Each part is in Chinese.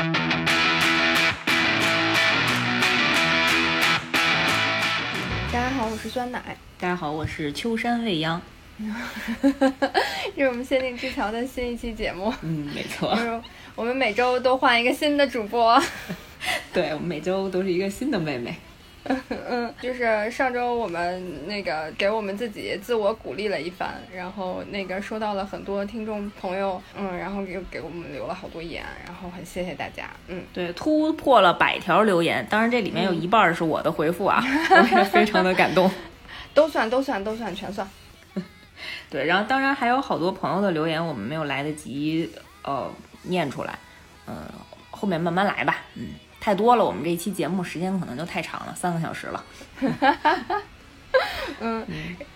大家好，我是酸奶。大家好，我是秋山未央。这是我们限定之桥的新一期节目。嗯，没错。就是我们每周都换一个新的主播。对，我们每周都是一个新的妹妹。嗯，就是上周我们那个给我们自己自我鼓励了一番，然后那个收到了很多听众朋友，嗯，然后给给我们留了好多言，然后很谢谢大家。嗯，对，突破了百条留言，当然这里面有一半是我的回复啊，我也非常的感动。都算，都算，都算，全算。对，然后当然还有好多朋友的留言我们没有来得及呃念出来，嗯，后面慢慢来吧，嗯。太多了，我们这一期节目时间可能就太长了，三个小时了。嗯，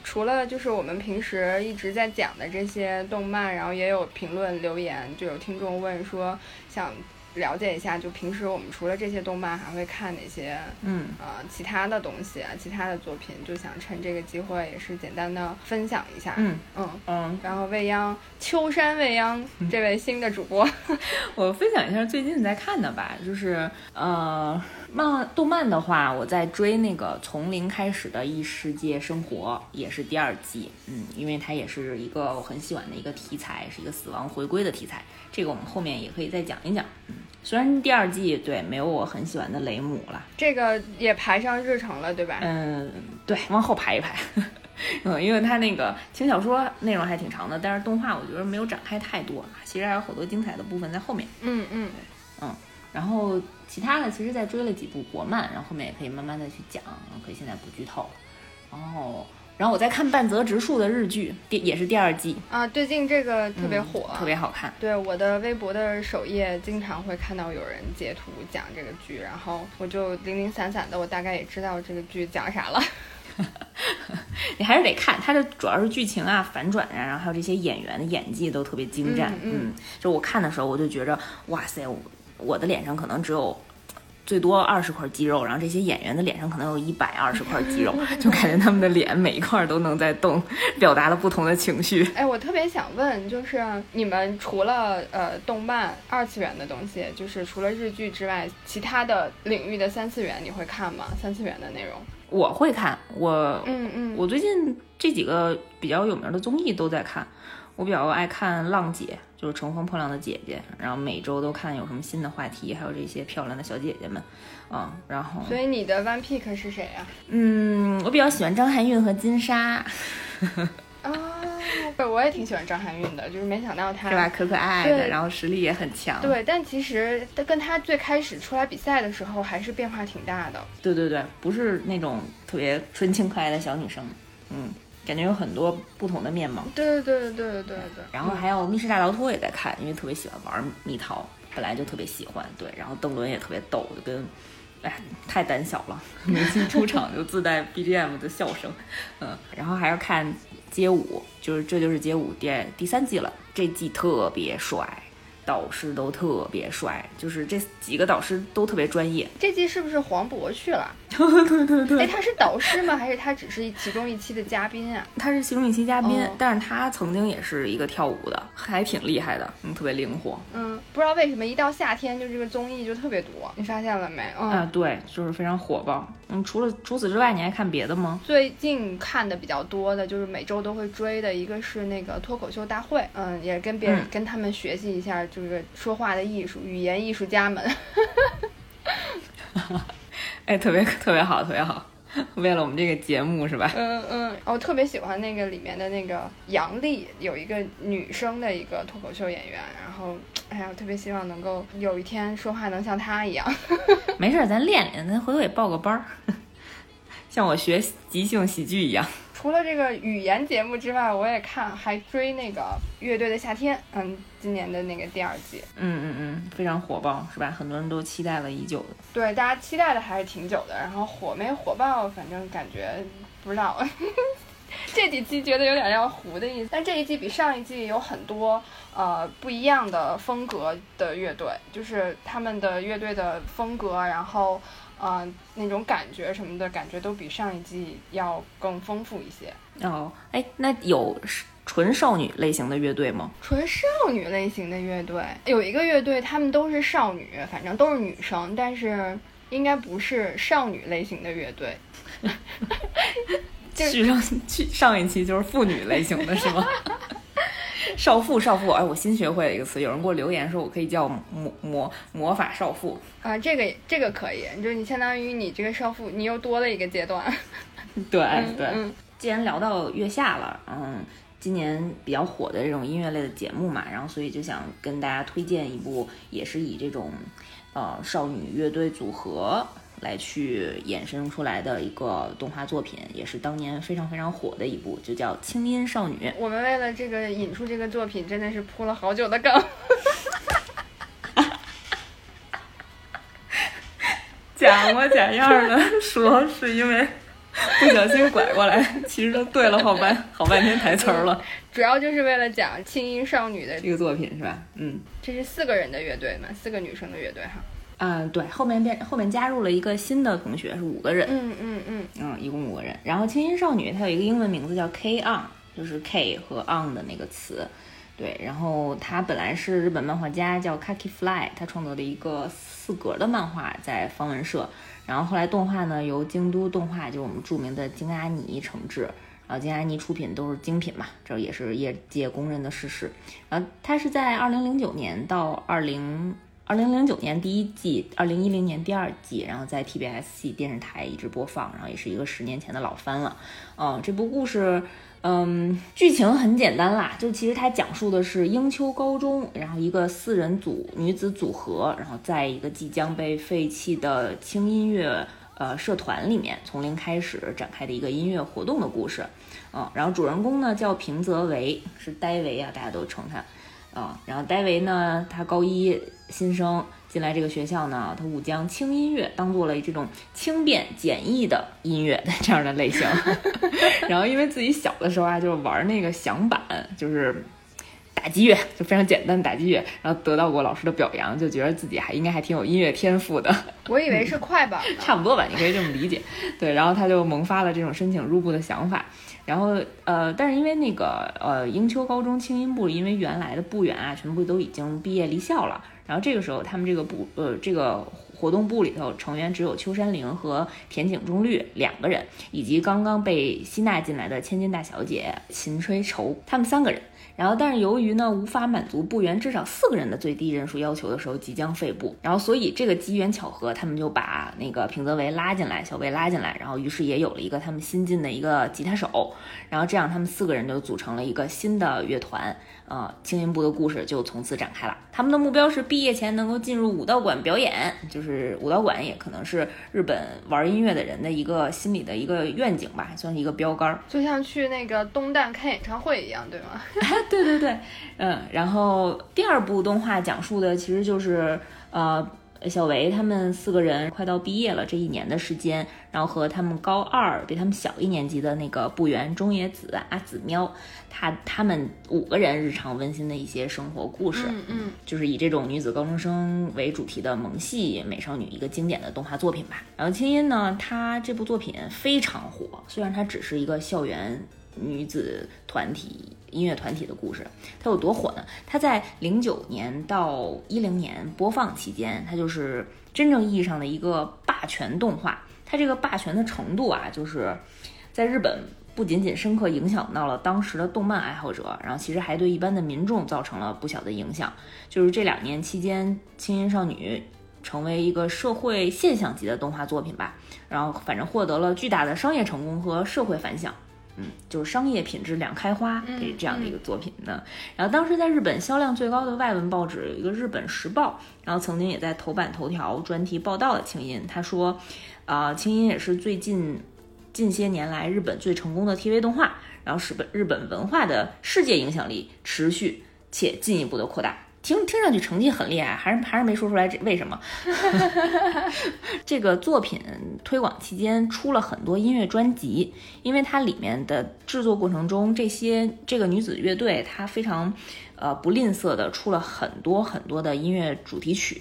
除了就是我们平时一直在讲的这些动漫，然后也有评论留言，就有听众问说想。了解一下，就平时我们除了这些动漫，还会看哪些？嗯，呃，其他的东西啊，其他的作品，就想趁这个机会，也是简单的分享一下。嗯嗯嗯。然后未央秋山未央这位新的主播，我分享一下最近在看的吧，就是呃，漫动漫的话，我在追那个从零开始的异世界生活，也是第二季。嗯，因为它也是一个我很喜欢的一个题材，是一个死亡回归的题材。这个我们后面也可以再讲一讲。嗯。虽然第二季对没有我很喜欢的雷姆了，这个也排上日程了，对吧？嗯，对，往后排一排。嗯，因为它那个轻小说内容还挺长的，但是动画我觉得没有展开太多，其实还有好多精彩的部分在后面。嗯嗯，对，嗯，然后其他的其实在追了几部国漫，然后后面也可以慢慢的去讲，可以现在不剧透。然后。然后我在看半泽直树的日剧，第也是第二季啊，最近这个特别火，特别好看。对我的微博的首页，经常会看到有人截图讲这个剧，然后我就零零散散的，我大概也知道这个剧讲啥了。你还是得看，它的主要是剧情啊、反转啊，然后还有这些演员的演技都特别精湛。嗯，就我看的时候，我就觉着，哇塞，我的脸上可能只有。最多二十块肌肉，然后这些演员的脸上可能有一百二十块肌肉，就感觉他们的脸每一块都能在动，表达了不同的情绪。哎，我特别想问，就是你们除了呃动漫二次元的东西，就是除了日剧之外，其他的领域的三次元你会看吗？三次元的内容我会看，我嗯嗯，我最近这几个比较有名的综艺都在看。我比较爱看《浪姐》，就是《乘风破浪的姐姐》，然后每周都看有什么新的话题，还有这些漂亮的小姐姐们，嗯，然后。所以你的 One Pick 是谁呀？嗯，我比较喜欢张含韵和金莎。啊，对，我也挺喜欢张含韵的，就是没想到她 是吧，可可爱爱的，然后实力也很强。对，但其实跟她最开始出来比赛的时候，还是变化挺大的。对对对，不是那种特别纯情可爱的小女生，嗯。感觉有很多不同的面貌。对对对对对对对。然后还有《密室大逃脱》也在看，因为特别喜欢玩密逃，本来就特别喜欢。对，然后邓伦也特别逗，就跟，哎，太胆小了，每次出场就自带 BGM 的笑声。嗯，然后还要看街舞，就是这就是街舞第第三季了，这季特别帅。导师都特别帅，就是这几个导师都特别专业。这季是不是黄渤去了？对对对。哎，他是导师吗？还是他只是其中一期的嘉宾啊？他是其中一期嘉宾，但是他曾经也是一个跳舞的，还挺厉害的，嗯，特别灵活。嗯，不知道为什么一到夏天就这个综艺就特别多，你发现了没？啊，对，就是非常火爆。嗯，除了除此之外，你还看别的吗？最近看的比较多的就是每周都会追的一个是那个脱口秀大会，嗯，也跟别人跟他们学习一下。就是说话的艺术，语言艺术家们，哎，特别特别好，特别好，为了我们这个节目是吧？嗯嗯，我特别喜欢那个里面的那个杨丽，有一个女生的一个脱口秀演员，然后，哎呀，特别希望能够有一天说话能像她一样。没事，咱练练，咱回头也报个班儿，像我学即兴喜剧一样。除了这个语言节目之外，我也看还追那个乐队的夏天，嗯，今年的那个第二季，嗯嗯嗯，非常火爆，是吧？很多人都期待了已久的。对，大家期待的还是挺久的，然后火没火爆，反正感觉不知道。这几期觉得有点要糊的意思，但这一季比上一季有很多呃不一样的风格的乐队，就是他们的乐队的风格，然后。啊，那种感觉什么的感觉都比上一季要更丰富一些。哦，哎，那有纯少女类型的乐队吗？纯少女类型的乐队有一个乐队，他们都是少女，反正都是女生，但是应该不是少女类型的乐队。就续上去上一期就是妇女类型的是吗？少妇，少妇，哎，我新学会了一个词，有人给我留言说我可以叫魔魔魔法少妇。啊，这个这个可以，就是你相当于你这个少妇，你又多了一个阶段。对 嗯对，嗯既然聊到月下了，嗯，今年比较火的这种音乐类的节目嘛，然后所以就想跟大家推荐一部，也是以这种呃少女乐队组合来去衍生出来的一个动画作品，也是当年非常非常火的一部，就叫《轻音少女》。我们为了这个引出这个作品，真的是铺了好久的梗。假模假样的说是因为不小心拐过来，其实都对了好半好半天台词儿了。主要就是为了讲轻音少女的，这个作品是吧？嗯。这是四个人的乐队嘛，四个女生的乐队哈。嗯，对，后面变后面加入了一个新的同学，是五个人，嗯嗯嗯，嗯，一共五个人。然后清音少女它有一个英文名字叫 K on，就是 K 和 on 的那个词，对。然后她本来是日本漫画家叫 Kaki Fly，她创作的一个四格的漫画在方文社，然后后来动画呢由京都动画，就是我们著名的京阿尼承制。然后京阿尼出品都是精品嘛，这也是业界公认的事实。然后它是在二零零九年到二零二零零九年第一季，二零一零年第二季，然后在 TBS 系电视台一直播放，然后也是一个十年前的老番了。嗯，这部故事，嗯，剧情很简单啦，就其实它讲述的是英丘高中，然后一个四人组女子组合，然后在一个即将被废弃的轻音乐。呃，社团里面从零开始展开的一个音乐活动的故事，嗯，然后主人公呢叫平泽唯，是戴维啊，大家都称他，啊、然后戴维呢，他高一新生进来这个学校呢，他误将轻音乐当做了这种轻便简易的音乐的 这样的类型，然后因为自己小的时候啊，就是玩那个响板，就是。打击乐就非常简单的打击乐，然后得到过老师的表扬，就觉得自己还应该还挺有音乐天赋的。我以为是快板呢。差不多吧，你可以这么理解。对，然后他就萌发了这种申请入部的想法。然后呃，但是因为那个呃英丘高中轻音部，因为原来的部员啊，全部都已经毕业离校了。然后这个时候，他们这个部呃这个活动部里头成员只有秋山绫和田井中律两个人，以及刚刚被吸纳进来的千金大小姐秦吹愁，他们三个人。然后，但是由于呢无法满足部员至少四个人的最低人数要求的时候，即将废部，然后所以这个机缘巧合，他们就把那个平泽唯拉进来，小魏拉进来，然后于是也有了一个他们新进的一个吉他手，然后这样他们四个人就组成了一个新的乐团，呃，青音部的故事就从此展开了。他们的目标是毕业前能够进入武道馆表演，就是武道馆也可能是日本玩音乐的人的一个心里的一个愿景吧，算是一个标杆儿。就像去那个东旦看演唱会一样，对吗？对对对，嗯，然后第二部动画讲述的其实就是呃。小维他们四个人快到毕业了，这一年的时间，然后和他们高二比他们小一年级的那个部员中野子阿紫喵，他他们五个人日常温馨的一些生活故事，嗯嗯，就是以这种女子高中生为主题的萌系美少女一个经典的动画作品吧。然后青音呢，它这部作品非常火，虽然它只是一个校园女子团体音乐团体的故事，它有多火呢？它在零九年到一零年播放期间，它就是真正意义上的一个霸权动画。它这个霸权的程度啊，就是在日本不仅仅深刻影响到了当时的动漫爱好者，然后其实还对一般的民众造成了不小的影响。就是这两年期间，轻音少女成为一个社会现象级的动画作品吧，然后反正获得了巨大的商业成功和社会反响。嗯，就是商业品质两开花，这这样的一个作品呢。然后当时在日本销量最高的外文报纸有一个《日本时报》，然后曾经也在头版头条专题报道了青音。他说，啊、青音也是最近近些年来日本最成功的 TV 动画，然后使本日本文化的世界影响力持续且进一步的扩大。听听上去成绩很厉害，还是还是没说出来这为什么。这个作品推广期间出了很多音乐专辑，因为它里面的制作过程中，这些这个女子乐队它非常呃不吝啬的出了很多很多的音乐主题曲，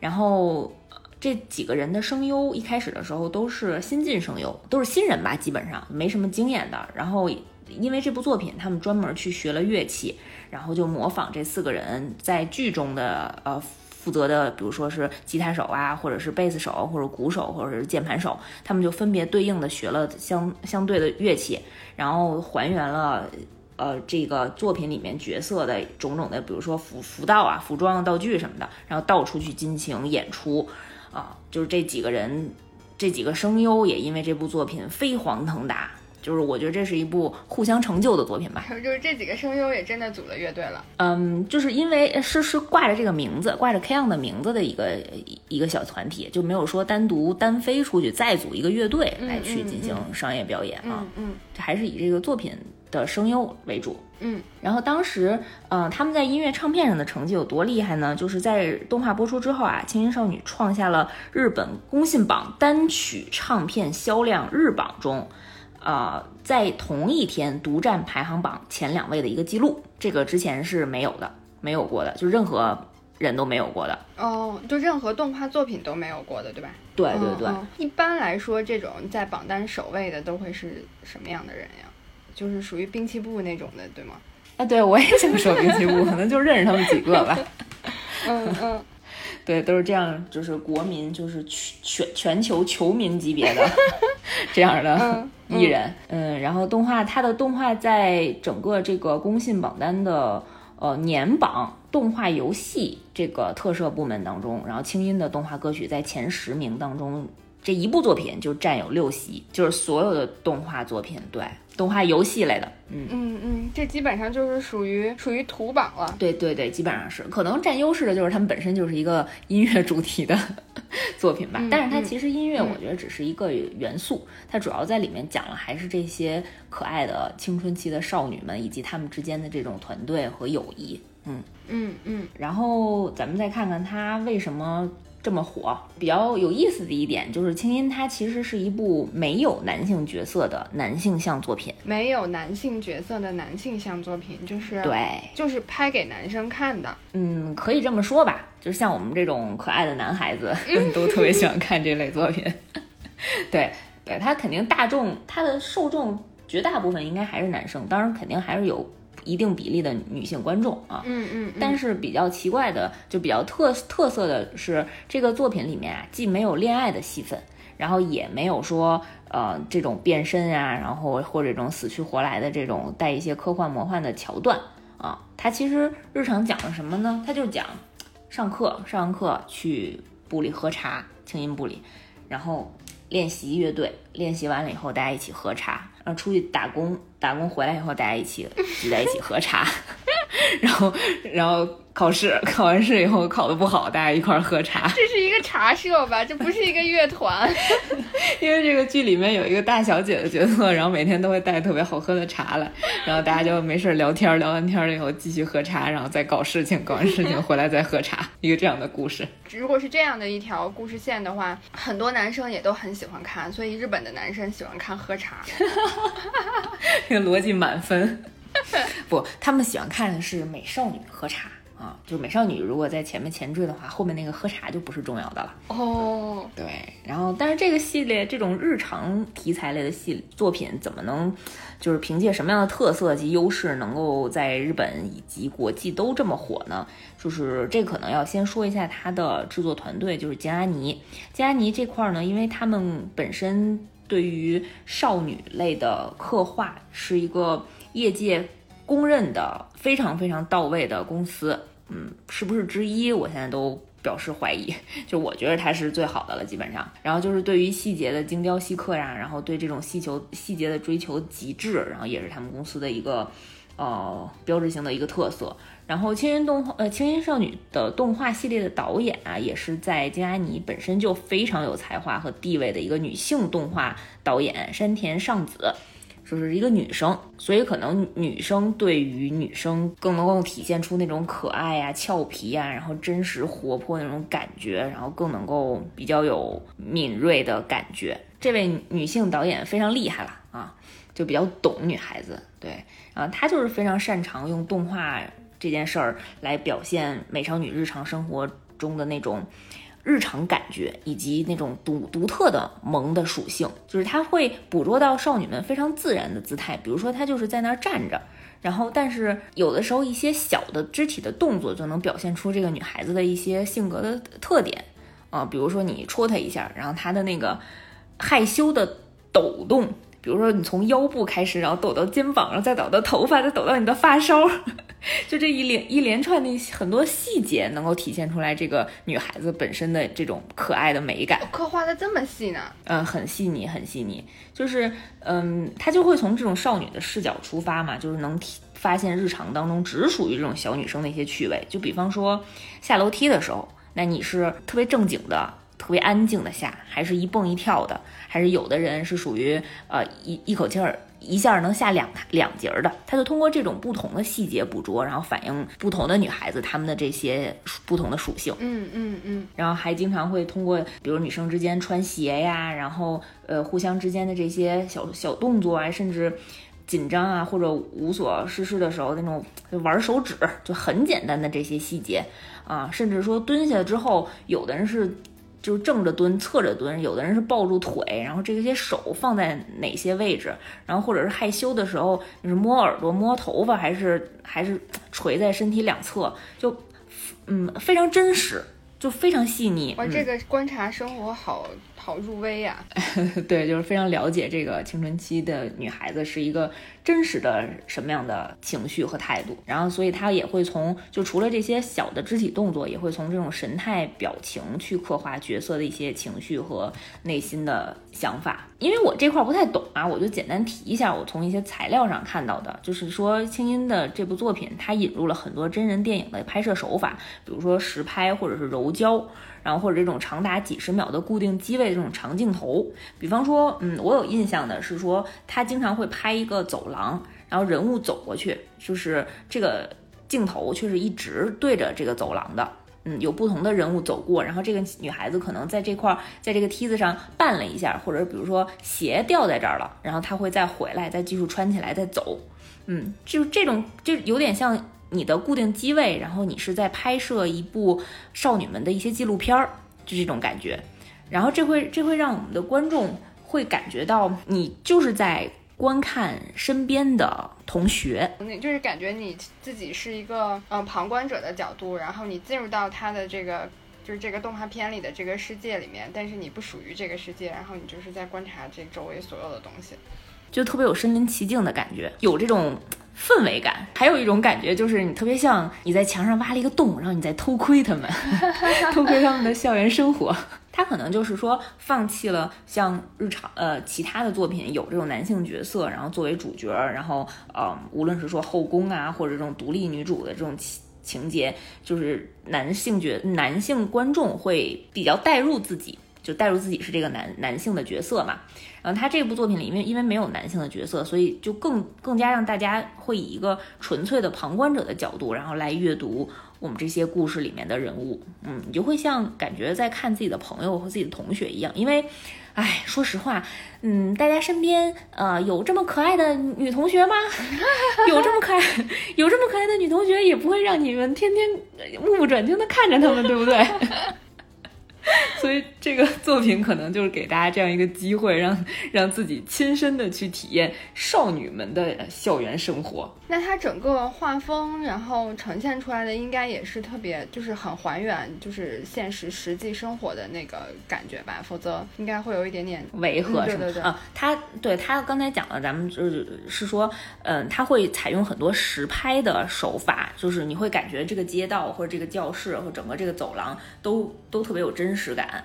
然后。这几个人的声优一开始的时候都是新晋声优，都是新人吧，基本上没什么经验的。然后因为这部作品，他们专门去学了乐器，然后就模仿这四个人在剧中的呃负责的，比如说是吉他手啊，或者是贝斯手，或者鼓手，或者是键盘手，他们就分别对应的学了相相对的乐器，然后还原了呃这个作品里面角色的种种的，比如说服服道啊、服装、道具什么的，然后到处去进行演出啊，就是这几个人。这几个声优也因为这部作品飞黄腾达，就是我觉得这是一部互相成就的作品吧。就是这几个声优也真的组了乐队了。嗯，就是因为是是挂着这个名字，挂着 K on 的名字的一个一个小团体，就没有说单独单飞出去再组一个乐队来去进行商业表演啊。嗯，这还是以这个作品。的声优为主，嗯，然后当时，呃，他们在音乐唱片上的成绩有多厉害呢？就是在动画播出之后啊，《青音少女》创下了日本公信榜单曲唱片销量日榜中，呃，在同一天独占排行榜前两位的一个记录，这个之前是没有的，没有过的，就任何人都没有过的。哦，就任何动画作品都没有过的，对吧？对对对。一般来说，这种在榜单首位的都会是什么样的人呀？就是属于兵器部那种的，对吗？啊，对，我也想说兵器部，可能就认识他们几个吧。嗯嗯，对，都是这样，就是国民，就是全全球球迷级别的 这样的 艺人。嗯，然后动画，它的动画在整个这个公信榜单的呃年榜动画游戏这个特摄部门当中，然后清音的动画歌曲在前十名当中。这一部作品就占有六席，就是所有的动画作品，对动画游戏类的，嗯嗯嗯，这基本上就是属于属于图榜了。对对对，基本上是，可能占优势的就是他们本身就是一个音乐主题的作品吧。但是它其实音乐，我觉得只是一个元素，它主要在里面讲了还是这些可爱的青春期的少女们以及他们之间的这种团队和友谊。嗯嗯嗯，然后咱们再看看它为什么。这么火，比较有意思的一点就是《青音》它其实是一部没有男性角色的男性向作品，没有男性角色的男性向作品，就是对，就是拍给男生看的。嗯，可以这么说吧，就是像我们这种可爱的男孩子 都特别喜欢看这类作品。对，对，他肯定大众，他的受众绝大部分应该还是男生，当然肯定还是有。一定比例的女性观众啊，嗯嗯，但是比较奇怪的，就比较特特色的是，这个作品里面啊，既没有恋爱的戏份，然后也没有说呃这种变身啊，然后或者这种死去活来的这种带一些科幻魔幻的桥段啊。它其实日常讲了什么呢？它就讲上课上完课去部里喝茶，清音部里，然后练习乐队，练习完了以后大家一起喝茶。然后出去打工，打工回来以后大家一起聚在一起喝茶，然后然后考试，考完试以后考的不好，大家一块儿喝茶。这是一个茶社吧？这不是一个乐团。因为这个剧里面有一个大小姐的角色，然后每天都会带特别好喝的茶来，然后大家就没事聊天，聊完天了以后继续喝茶，然后再搞事情，搞完事情回来再喝茶，一个这样的故事。如果是这样的一条故事线的话，很多男生也都很喜欢看，所以日本的男生喜欢看喝茶。这个逻辑满分，不，他们喜欢看的是美少女喝茶啊，就是美少女如果在前面前缀的话，后面那个喝茶就不是重要的了。哦，对，然后但是这个系列这种日常题材类的系作品，怎么能就是凭借什么样的特色及优势，能够在日本以及国际都这么火呢？就是这可能要先说一下它的制作团队，就是金阿尼。金阿尼这块呢，因为他们本身。对于少女类的刻画是一个业界公认的非常非常到位的公司，嗯，是不是之一？我现在都表示怀疑。就我觉得它是最好的了，基本上。然后就是对于细节的精雕细刻呀，然后对这种细球细节的追求极致，然后也是他们公司的一个呃标志性的一个特色。然后青云动画呃青云少女的动画系列的导演啊，也是在金阿尼本身就非常有才华和地位的一个女性动画导演山田尚子，就是一个女生，所以可能女生对于女生更能够体现出那种可爱呀、俏皮呀，然后真实活泼那种感觉，然后更能够比较有敏锐的感觉。这位女性导演非常厉害了啊，就比较懂女孩子，对，啊，她就是非常擅长用动画。这件事儿来表现美少女日常生活中的那种日常感觉以及那种独独特的萌的属性，就是它会捕捉到少女们非常自然的姿态，比如说她就是在那儿站着，然后但是有的时候一些小的肢体的动作就能表现出这个女孩子的一些性格的特点啊，比如说你戳她一下，然后她的那个害羞的抖动。比如说，你从腰部开始，然后抖到肩膀，然后再抖到头发，再抖到你的发梢，就这一连一连串的很多细节，能够体现出来这个女孩子本身的这种可爱的美感。刻画的这么细呢？嗯，很细腻，很细腻。就是，嗯，她就会从这种少女的视角出发嘛，就是能体发现日常当中只属于这种小女生的一些趣味。就比方说下楼梯的时候，那你是特别正经的。特别安静的下，还是一蹦一跳的，还是有的人是属于呃一一口气儿一下能下两两节儿的，他就通过这种不同的细节捕捉，然后反映不同的女孩子她们的这些不同的属性。嗯嗯嗯。然后还经常会通过，比如女生之间穿鞋呀，然后呃互相之间的这些小小动作啊，甚至紧张啊或者无所事事的时候那种玩手指，就很简单的这些细节啊，甚至说蹲下之后，有的人是。就是正着蹲、侧着蹲，有的人是抱住腿，然后这些手放在哪些位置，然后或者是害羞的时候，你是摸耳朵、摸头发，还是还是垂在身体两侧，就嗯非常真实，就非常细腻。哇，这个观察生活好。好入微呀，对，就是非常了解这个青春期的女孩子是一个真实的什么样的情绪和态度，然后所以她也会从就除了这些小的肢体动作，也会从这种神态表情去刻画角色的一些情绪和内心的想法。因为我这块不太懂啊，我就简单提一下我从一些材料上看到的，就是说青音的这部作品，它引入了很多真人电影的拍摄手法，比如说实拍或者是柔焦。然后或者这种长达几十秒的固定机位的这种长镜头，比方说，嗯，我有印象的是说，他经常会拍一个走廊，然后人物走过去，就是这个镜头却是一直对着这个走廊的，嗯，有不同的人物走过，然后这个女孩子可能在这块儿，在这个梯子上绊了一下，或者比如说鞋掉在这儿了，然后她会再回来，再继续穿起来再走，嗯，就这种就有点像。你的固定机位，然后你是在拍摄一部少女们的一些纪录片儿，就这种感觉。然后这会这会让我们的观众会感觉到你就是在观看身边的同学，你就是感觉你自己是一个嗯旁观者的角度，然后你进入到他的这个就是这个动画片里的这个世界里面，但是你不属于这个世界，然后你就是在观察这周围所有的东西，就特别有身临其境的感觉，有这种。氛围感，还有一种感觉就是你特别像你在墙上挖了一个洞，然后你在偷窥他们，偷窥他们的校园生活。他可能就是说放弃了像日常呃其他的作品有这种男性角色，然后作为主角，然后呃无论是说后宫啊或者这种独立女主的这种情情节，就是男性角男性观众会比较代入自己。就带入自己是这个男男性的角色嘛，然后他这部作品里，因为因为没有男性的角色，所以就更更加让大家会以一个纯粹的旁观者的角度，然后来阅读我们这些故事里面的人物，嗯，你就会像感觉在看自己的朋友和自己的同学一样，因为，哎，说实话，嗯，大家身边呃有这么可爱的女同学吗？有这么可爱有这么可爱的女同学，也不会让你们天天目不转睛的看着他们，对不对？所以这个作品可能就是给大家这样一个机会，让让自己亲身的去体验少女们的校园生活。那它整个画风，然后呈现出来的应该也是特别，就是很还原，就是现实实际生活的那个感觉吧？否则应该会有一点点违和，对对对。啊，他对他刚才讲了，咱们就是是说，嗯，他会采用很多实拍的手法，就是你会感觉这个街道或者这个教室或整个这个走廊都都特别有真实感。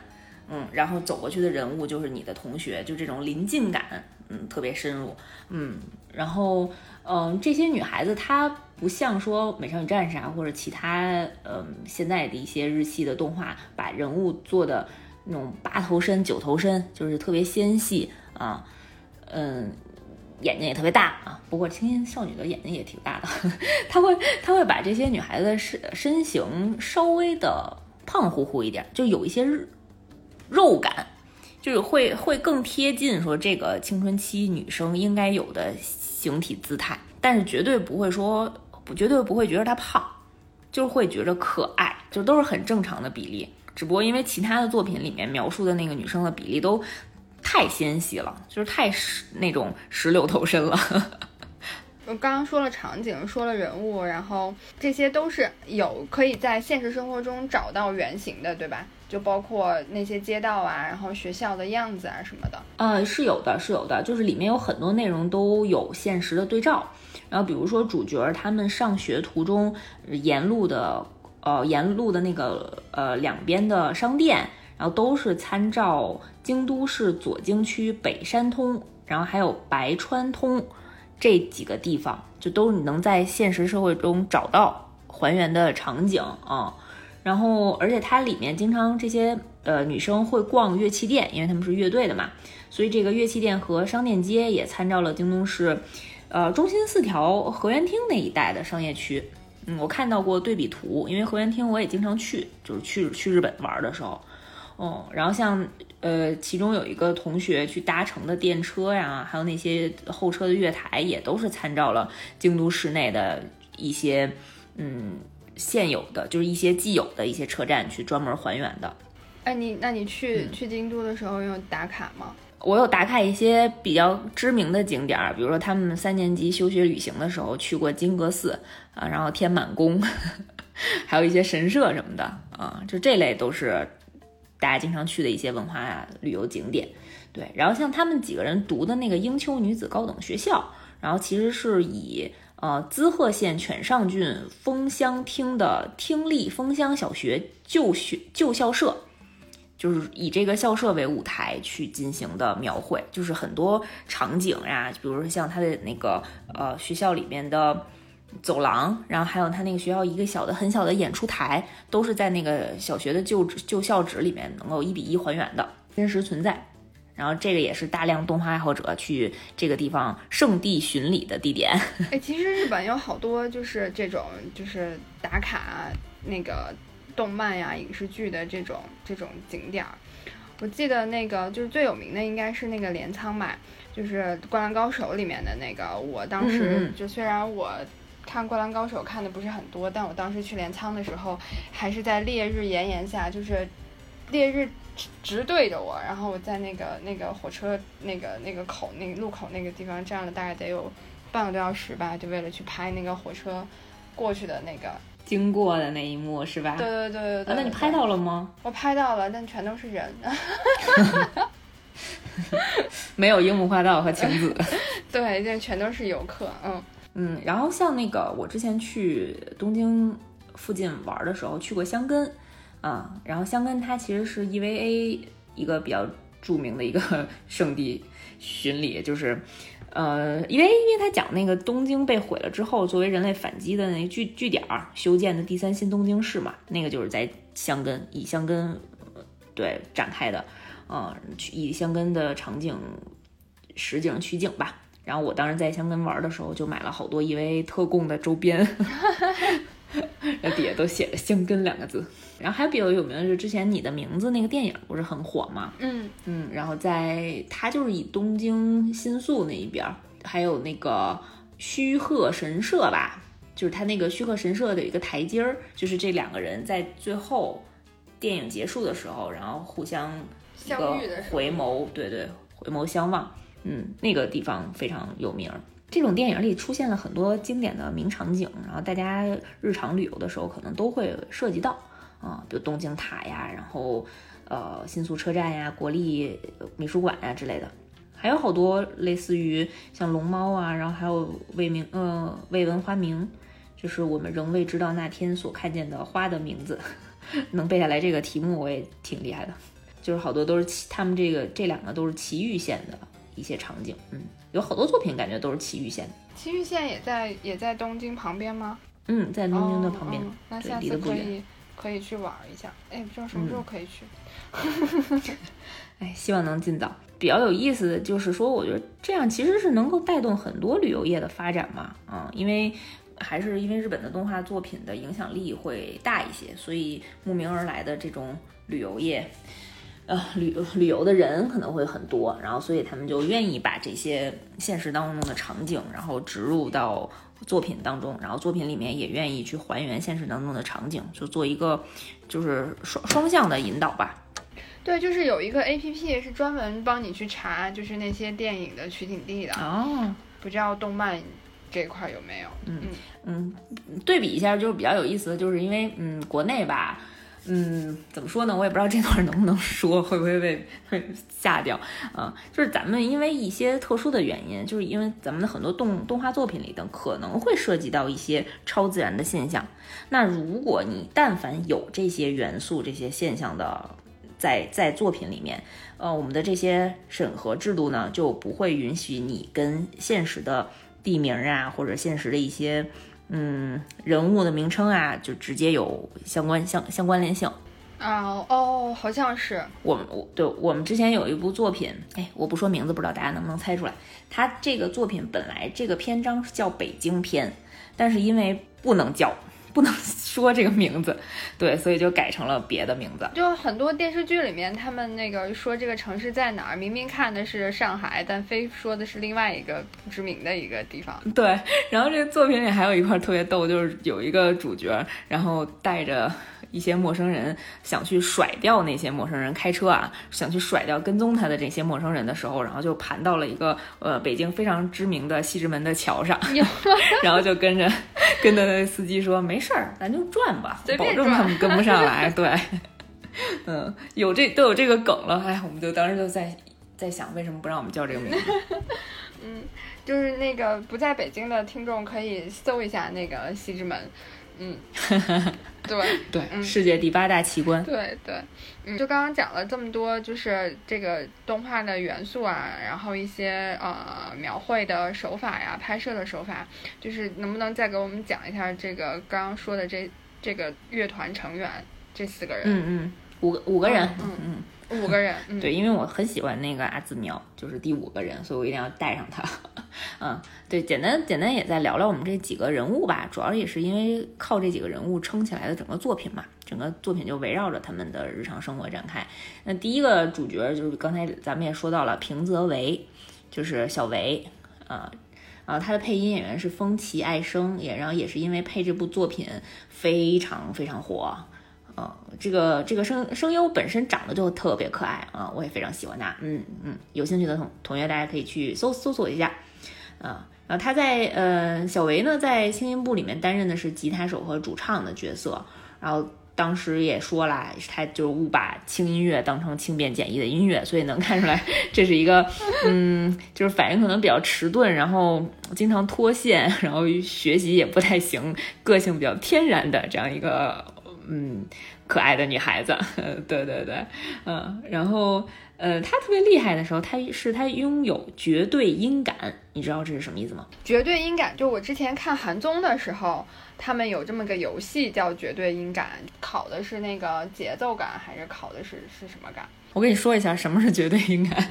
嗯，然后走过去的人物就是你的同学，就这种临近感，嗯，特别深入，嗯，然后，嗯，这些女孩子她不像说美少女战士啊或者其他，嗯，现在的一些日系的动画，把人物做的那种八头身、九头身，就是特别纤细啊，嗯，眼睛也特别大啊。不过青音少女的眼睛也挺大的，她会她会把这些女孩子身身形稍微的胖乎乎一点，就有一些。肉感，就是会会更贴近说这个青春期女生应该有的形体姿态，但是绝对不会说，绝对不会觉得她胖，就是会觉得可爱，就都是很正常的比例。只不过因为其他的作品里面描述的那个女生的比例都太纤细了，就是太石那种石榴头身了。我刚刚说了场景，说了人物，然后这些都是有可以在现实生活中找到原型的，对吧？就包括那些街道啊，然后学校的样子啊什么的。呃，是有的，是有的，就是里面有很多内容都有现实的对照。然后比如说主角他们上学途中沿路的呃沿路的那个呃两边的商店，然后都是参照京都市左京区北山通，然后还有白川通。这几个地方就都你能在现实社会中找到还原的场景啊，然后而且它里面经常这些呃女生会逛乐器店，因为他们是乐队的嘛，所以这个乐器店和商店街也参照了京东市，呃中心四条河源町那一带的商业区。嗯，我看到过对比图，因为河源町我也经常去，就是去去日本玩的时候。哦，然后像呃，其中有一个同学去搭乘的电车呀，还有那些候车的月台，也都是参照了京都市内的一些嗯现有的，就是一些既有的一些车站去专门还原的。哎，你那你去去京都的时候有打卡吗？我有打卡一些比较知名的景点儿，比如说他们三年级休学旅行的时候去过金阁寺啊，然后天满宫，还有一些神社什么的啊，就这类都是。大家经常去的一些文化旅游景点，对，然后像他们几个人读的那个英丘女子高等学校，然后其实是以呃滋贺县犬上郡丰乡町的町立丰乡小学旧学旧校舍，就是以这个校舍为舞台去进行的描绘，就是很多场景呀，比如说像他的那个呃学校里面的。走廊，然后还有他那个学校一个小的很小的演出台，都是在那个小学的旧址旧校址里面能够一比一还原的，真实存在。然后这个也是大量动画爱好者去这个地方圣地巡礼的地点。哎，其实日本有好多就是这种就是打卡那个动漫呀、影视剧的这种这种景点儿。我记得那个就是最有名的应该是那个镰仓吧，就是《灌篮高手》里面的那个。我当时就虽然我。看《灌篮高手》看的不是很多，但我当时去镰仓的时候，还是在烈日炎炎下，就是烈日直对着我，然后我在那个那个火车那个那个口那个路口那个地方站了大概得有半个多小时吧，就为了去拍那个火车过去的那个经过的那一幕，是吧？对对对对对。那你拍到了吗？我拍到了，但全都是人，没有樱木花道和晴子。对，就全都是游客，嗯。嗯，然后像那个我之前去东京附近玩的时候，去过香根，啊，然后香根它其实是 EVA 一个比较著名的一个 圣地巡礼，就是，呃，因为因为它讲那个东京被毁了之后，作为人类反击的那据据点儿修建的第三新东京市嘛，那个就是在香根以香根对展开的，嗯，以香根的场景实景取景吧。然后我当时在香根玩的时候，就买了好多 EVA 特供的周边，那底下都写着“香根”两个字。然后还有比较有名的是之前《你的名字》那个电影不是很火吗？嗯嗯。然后在它就是以东京新宿那一边，还有那个须贺神社吧，就是它那个须贺神社的一个台阶儿，就是这两个人在最后电影结束的时候，然后互相相遇的回眸，对对，回眸相望。嗯，那个地方非常有名。这种电影里出现了很多经典的名场景，然后大家日常旅游的时候可能都会涉及到啊，比如东京塔呀，然后呃新宿车站呀、国立美术馆呀之类的，还有好多类似于像龙猫啊，然后还有未名呃未闻花名，就是我们仍未知道那天所看见的花的名字，能背下来这个题目我也挺厉害的。就是好多都是奇，他们这个这两个都是奇遇县的。一些场景，嗯，有好多作品感觉都是埼玉县。埼玉县也在也在东京旁边吗？嗯，在东京的旁边。那下次可以可以去玩一下。哎，不知道什么时候可以去。哎，希望能尽早。比较有意思的就是说，我觉得这样其实是能够带动很多旅游业的发展嘛。啊，因为还是因为日本的动画作品的影响力会大一些，所以慕名而来的这种旅游业。呃，旅旅游的人可能会很多，然后所以他们就愿意把这些现实当中的场景，然后植入到作品当中，然后作品里面也愿意去还原现实当中的场景，就做一个就是双双向的引导吧。对，就是有一个 A P P 是专门帮你去查，就是那些电影的取景地的。哦，不知道动漫这块有没有？嗯嗯，对比一下，就是比较有意思的，就是因为嗯，国内吧。嗯，怎么说呢？我也不知道这段能不能说，会不会被吓掉啊？就是咱们因为一些特殊的原因，就是因为咱们的很多动动画作品里的可能会涉及到一些超自然的现象。那如果你但凡有这些元素、这些现象的在在作品里面，呃，我们的这些审核制度呢，就不会允许你跟现实的地名啊，或者现实的一些。嗯，人物的名称啊，就直接有相关相相关联性啊。哦，好像是我们我对我们之前有一部作品，哎，我不说名字，不知道大家能不能猜出来。它这个作品本来这个篇章叫北京篇，但是因为不能叫。不能说这个名字，对，所以就改成了别的名字。就很多电视剧里面，他们那个说这个城市在哪儿，明明看的是上海，但非说的是另外一个不知名的一个地方。对，然后这个作品里还有一块特别逗，就是有一个主角，然后带着。一些陌生人想去甩掉那些陌生人，开车啊，想去甩掉跟踪他的这些陌生人的时候，然后就盘到了一个呃北京非常知名的西直门的桥上，然后就跟着跟着那司机说：“没事儿，咱就转吧，保证他们跟不上来。”对，嗯，有这都有这个梗了，哎，我们就当时就在在想，为什么不让我们叫这个名字？嗯，就是那个不在北京的听众可以搜一下那个西直门。嗯，对对，世界第八大奇观。对对，嗯，就刚刚讲了这么多，就是这个动画的元素啊，然后一些呃描绘的手法呀，拍摄的手法，就是能不能再给我们讲一下这个刚刚说的这这个乐团成员这四个人？嗯嗯，五个五个人，嗯嗯。五个人，对，因为我很喜欢那个阿兹苗，就是第五个人，所以我一定要带上他。嗯，对，简单简单也再聊聊我们这几个人物吧，主要也是因为靠这几个人物撑起来的整个作品嘛，整个作品就围绕着他们的日常生活展开。那第一个主角就是刚才咱们也说到了平泽唯，就是小唯，啊啊，他的配音演员是风崎爱生，也然后也是因为配这部作品非常非常火。呃，这个这个声声优本身长得就特别可爱啊，我也非常喜欢他。嗯嗯，有兴趣的同同学大家可以去搜搜索一下。啊，然后他在呃小维呢在轻音部里面担任的是吉他手和主唱的角色。然后当时也说了，他就误把轻音乐当成轻便简易的音乐，所以能看出来这是一个嗯，就是反应可能比较迟钝，然后经常脱线，然后学习也不太行，个性比较天然的这样一个。嗯，可爱的女孩子，对对对，嗯，然后呃，她特别厉害的时候，她是她拥有绝对音感，你知道这是什么意思吗？绝对音感，就我之前看韩综的时候，他们有这么个游戏叫绝对音感，考的是那个节奏感，还是考的是是什么感？我跟你说一下什么是绝对音感，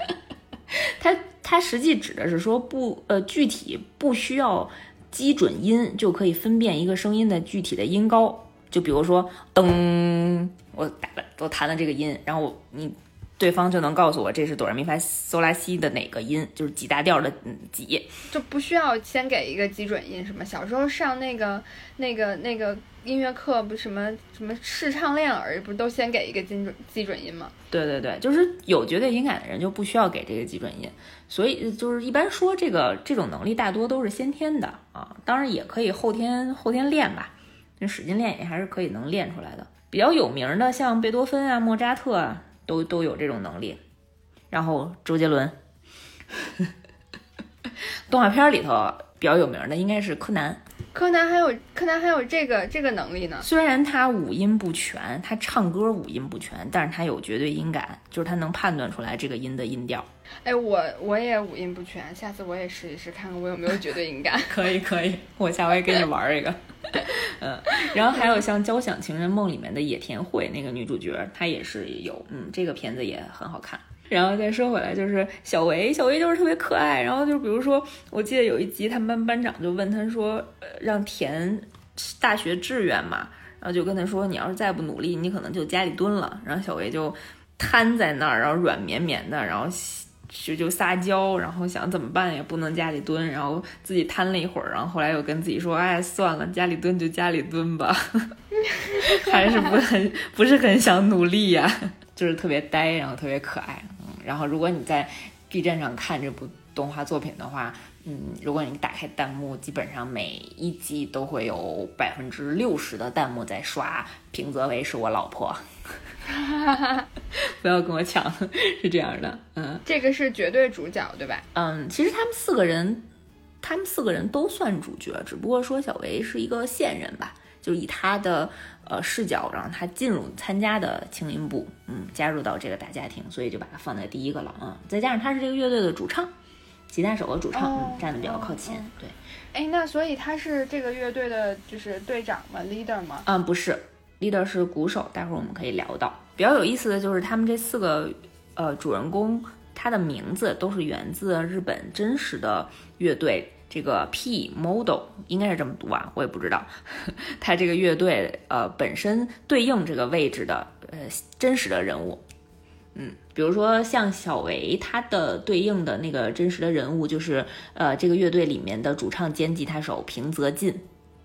它它实际指的是说不呃具体不需要基准音就可以分辨一个声音的具体的音高。就比如说，噔，我打了，我弹了这个音，然后你对方就能告诉我这是哆来咪发嗦拉西的哪个音，就是几大调的几，就不需要先给一个基准音，什么小时候上那个那个那个音乐课不什么什么试唱练耳，不都先给一个基准基准音吗？对对对，就是有绝对音感的人就不需要给这个基准音，所以就是一般说这个这种能力大多都是先天的啊，当然也可以后天后天练吧。你使劲练也还是可以能练出来的。比较有名的像贝多芬啊、莫扎特啊，都都有这种能力。然后周杰伦，动画片里头比较有名的应该是柯南。柯南还有柯南还有这个这个能力呢。虽然他五音不全，他唱歌五音不全，但是他有绝对音感，就是他能判断出来这个音的音调。哎，我我也五音不全，下次我也试一试，看看我有没有绝对音感。可以可以，我下回跟你玩一个。嗯，然后还有像《交响情人梦》里面的野田惠那个女主角，她也是有，嗯，这个片子也很好看。然后再说回来，就是小维，小维就是特别可爱。然后就比如说，我记得有一集，他们班班长就问他说，让填大学志愿嘛，然后就跟他说，你要是再不努力，你可能就家里蹲了。然后小维就瘫在那儿，然后软绵绵的，然后。就就撒娇，然后想怎么办也不能家里蹲，然后自己瘫了一会儿，然后后来又跟自己说，哎，算了，家里蹲就家里蹲吧，还是不很不是很想努力呀，就是特别呆，然后特别可爱。嗯，然后如果你在 B 站上看这部动画作品的话，嗯，如果你打开弹幕，基本上每一集都会有百分之六十的弹幕在刷平泽唯是我老婆。不要跟我抢，是这样的，嗯，这个是绝对主角，对吧？嗯，其实他们四个人，他们四个人都算主角，只不过说小维是一个线人吧，就以他的呃视角让他进入参加的轻音部，嗯，加入到这个大家庭，所以就把他放在第一个了啊。再加上他是这个乐队的主唱，吉他手和主唱，嗯，站的比较靠前，对。哎，那所以他是这个乐队的就是队长吗？leader 吗？嗯，不是。leader 是鼓手，待会儿我们可以聊到。比较有意思的就是他们这四个呃主人公，他的名字都是源自日本真实的乐队，这个 P Model 应该是这么读啊，我也不知道。他这个乐队呃本身对应这个位置的呃真实的人物，嗯，比如说像小维，他的对应的那个真实的人物就是呃这个乐队里面的主唱兼吉他手平泽进。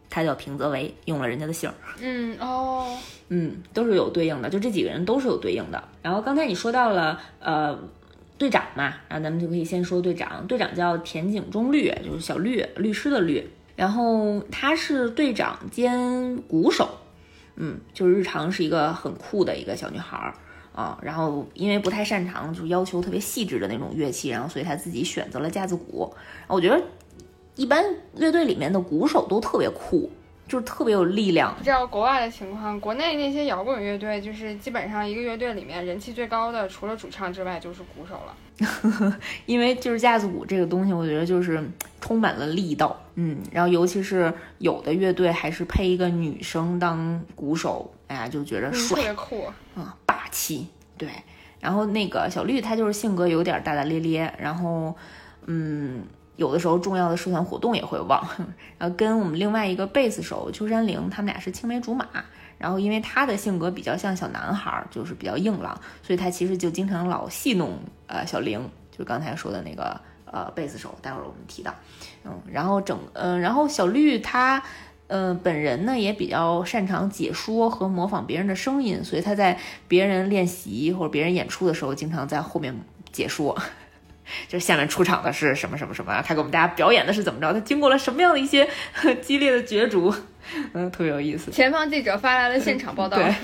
他叫平泽唯，用了人家的姓儿。嗯哦，嗯，都是有对应的，就这几个人都是有对应的。然后刚才你说到了呃队长嘛，然后咱们就可以先说队长。队长叫田井中律，就是小律律师的律。然后他是队长兼鼓手，嗯，就是日常是一个很酷的一个小女孩儿啊。然后因为不太擅长，就是要求特别细致的那种乐器，然后所以他自己选择了架子鼓。我觉得。一般乐队里面的鼓手都特别酷，就是特别有力量。你知道国外的情况，国内那些摇滚乐队，就是基本上一个乐队里面人气最高的，除了主唱之外，就是鼓手了。因为就是架子鼓这个东西，我觉得就是充满了力道，嗯，然后尤其是有的乐队还是配一个女生当鼓手，哎呀，就觉得帅，特别酷，嗯，霸气。对，然后那个小绿，她就是性格有点大大咧咧，然后，嗯。有的时候重要的社团活动也会忘，然后跟我们另外一个贝斯手秋山绫，他们俩是青梅竹马。然后因为他的性格比较像小男孩，就是比较硬朗，所以他其实就经常老戏弄呃小玲，就是刚才说的那个呃贝斯手，待会儿我们提到。嗯，然后整嗯，然后小绿他呃本人呢也比较擅长解说和模仿别人的声音，所以他在别人练习或者别人演出的时候，经常在后面解说。就下面出场的是什么什么什么，他给我们大家表演的是怎么着？他经过了什么样的一些激烈的角逐？嗯，特别有意思。前方记者发来了现场报道。对，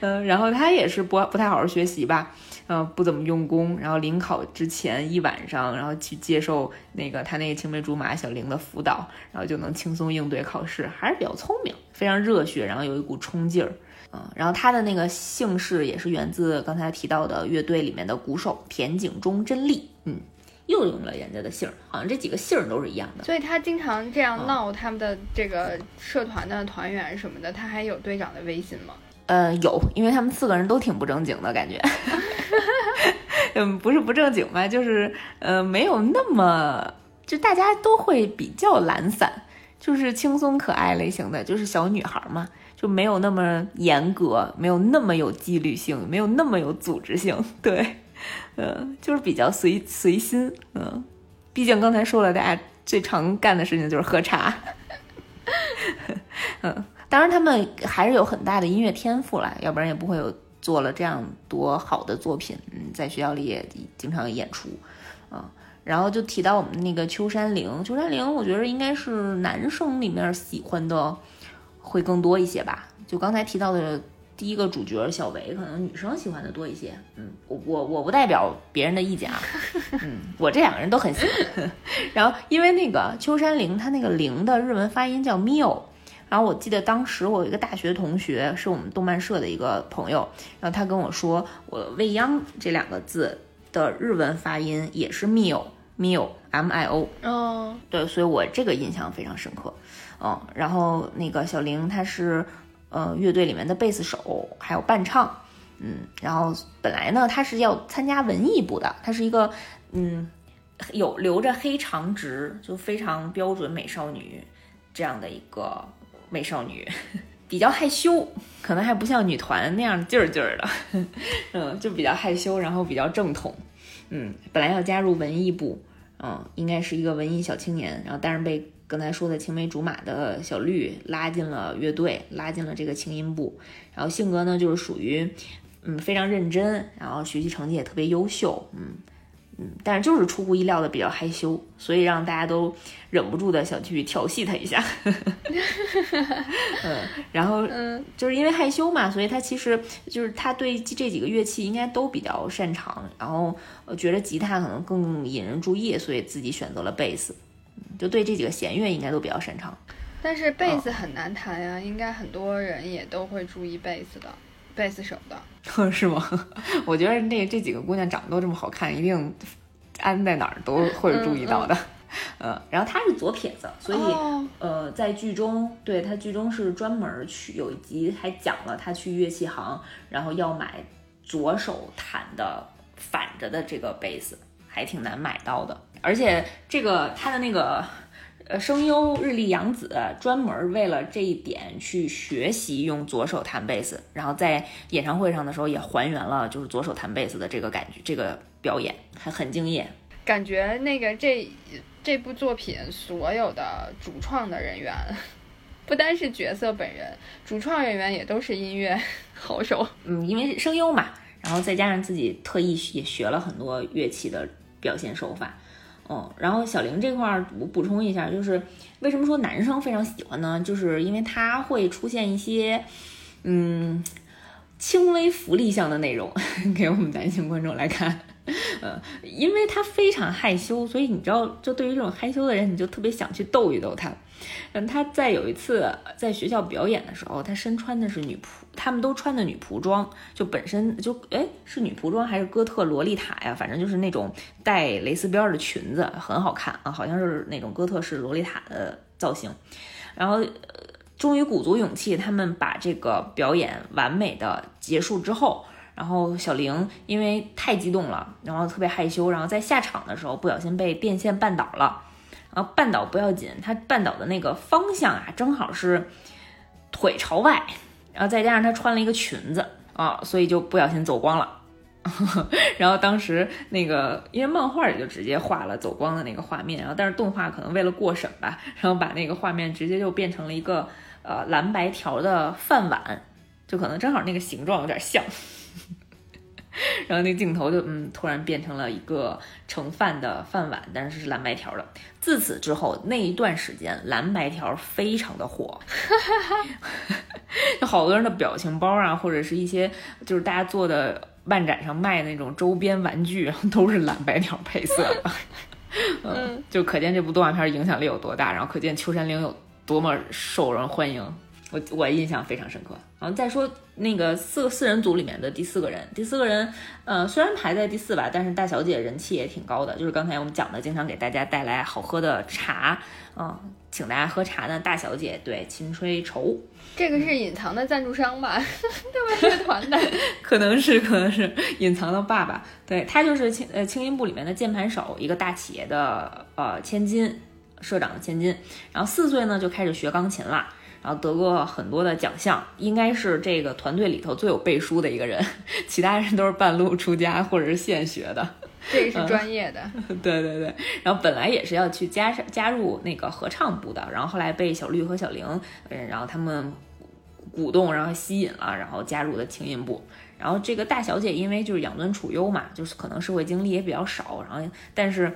嗯，然后他也是不不太好好学习吧，嗯，不怎么用功。然后临考之前一晚上，然后去接受那个他那个青梅竹马小玲的辅导，然后就能轻松应对考试，还是比较聪明，非常热血，然后有一股冲劲儿。嗯，然后他的那个姓氏也是源自刚才提到的乐队里面的鼓手田井中真利，嗯，又用了人家的姓儿，好像这几个姓儿都是一样的。所以他经常这样闹他们的这个社团的团员什么的，他还有队长的微信吗？呃，有，因为他们四个人都挺不正经的感觉，嗯，不是不正经吧，就是呃，没有那么，就大家都会比较懒散，就是轻松可爱类型的，就是小女孩嘛。就没有那么严格，没有那么有纪律性，没有那么有组织性，对，嗯，就是比较随随心，嗯，毕竟刚才说了，大家最常干的事情就是喝茶，嗯，当然他们还是有很大的音乐天赋了，要不然也不会有做了这样多好的作品，嗯，在学校里也经常演出，嗯，然后就提到我们那个秋山绫，秋山绫，我觉得应该是男生里面喜欢的。会更多一些吧，就刚才提到的第一个主角小维，可能女生喜欢的多一些。嗯，我我我不代表别人的意见啊。嗯，我这两个人都很喜欢。然后因为那个秋山绫，他那个绫的日文发音叫 mio。然后我记得当时我有一个大学同学，是我们动漫社的一个朋友，然后他跟我说，我未央这两个字的日文发音也是 mio mio m i o。哦，对，所以我这个印象非常深刻。嗯，然后那个小玲她是，呃，乐队里面的贝斯手，还有伴唱，嗯，然后本来呢，她是要参加文艺部的，她是一个，嗯，有留着黑长直，就非常标准美少女这样的一个美少女，比较害羞，可能还不像女团那样劲儿劲儿的，嗯，就比较害羞，然后比较正统，嗯，本来要加入文艺部，嗯，应该是一个文艺小青年，然后但是被刚才说的青梅竹马的小绿拉进了乐队，拉进了这个轻音部，然后性格呢就是属于，嗯，非常认真，然后学习成绩也特别优秀，嗯。嗯，但是就是出乎意料的比较害羞，所以让大家都忍不住的想去调戏他一下。嗯，然后嗯，就是因为害羞嘛，所以他其实就是他对这几个乐器应该都比较擅长，然后觉得吉他可能更引人注意，所以自己选择了贝斯。就对这几个弦乐应该都比较擅长。但是贝斯很难弹呀，应该很多人也都会注意贝斯的。贝斯手的，是吗？我觉得那这几个姑娘长得都这么好看，一定安在哪儿都会注意到的。嗯，然后她是左撇子，所以呃，在剧中，对她剧中是专门去有一集还讲了她去乐器行，然后要买左手弹的反着的这个贝斯，还挺难买到的。而且这个他的那个。呃，声优日立阳子专门为了这一点去学习用左手弹贝斯，然后在演唱会上的时候也还原了就是左手弹贝斯的这个感觉，这个表演还很敬业。感觉那个这这部作品所有的主创的人员，不单是角色本人，主创人员也都是音乐好手。嗯，因为声优嘛，然后再加上自己特意也学了很多乐器的表现手法。嗯，然后小玲这块儿我补充一下，就是为什么说男生非常喜欢呢？就是因为他会出现一些，嗯，轻微福利项的内容 给我们男性观众来看。呃，因为他非常害羞，所以你知道，就对于这种害羞的人，你就特别想去逗一逗他。嗯，他在有一次在学校表演的时候，他身穿的是女仆，他们都穿的女仆装，就本身就哎是女仆装还是哥特洛丽塔呀？反正就是那种带蕾丝边的裙子，很好看啊，好像是那种哥特式洛丽塔的造型。然后呃终于鼓足勇气，他们把这个表演完美的结束之后。然后小玲因为太激动了，然后特别害羞，然后在下场的时候不小心被电线绊倒了。然后绊倒不要紧，她绊倒的那个方向啊，正好是腿朝外，然后再加上她穿了一个裙子啊，所以就不小心走光了。然后当时那个因为漫画里就直接画了走光的那个画面，然后但是动画可能为了过审吧，然后把那个画面直接就变成了一个呃蓝白条的饭碗，就可能正好那个形状有点像。然后那镜头就嗯，突然变成了一个盛饭的饭碗，但是是蓝白条的。自此之后，那一段时间蓝白条非常的火，有好多人的表情包啊，或者是一些就是大家做的漫展上卖那种周边玩具，都是蓝白条配色的。嗯，就可见这部动画片影响力有多大，然后可见秋山绫有多么受人欢迎。我我印象非常深刻。然后再说那个四四人组里面的第四个人，第四个人，呃，虽然排在第四吧，但是大小姐人气也挺高的。就是刚才我们讲的，经常给大家带来好喝的茶，嗯，请大家喝茶的大小姐，对，秦吹愁，这个是隐藏的赞助商吧？他们乐团的，可能是可能是隐藏的爸爸，对他就是青呃青音部里面的键盘手，一个大企业的呃千金社长的千金，然后四岁呢就开始学钢琴了。然后得过很多的奖项，应该是这个团队里头最有背书的一个人，其他人都是半路出家或者是现学的。这个是专业的。对对对。然后本来也是要去加上加入那个合唱部的，然后后来被小绿和小玲，嗯，然后他们鼓动，然后吸引了，然后加入的轻音部。然后这个大小姐因为就是养尊处优嘛，就是可能社会经历也比较少，然后但是，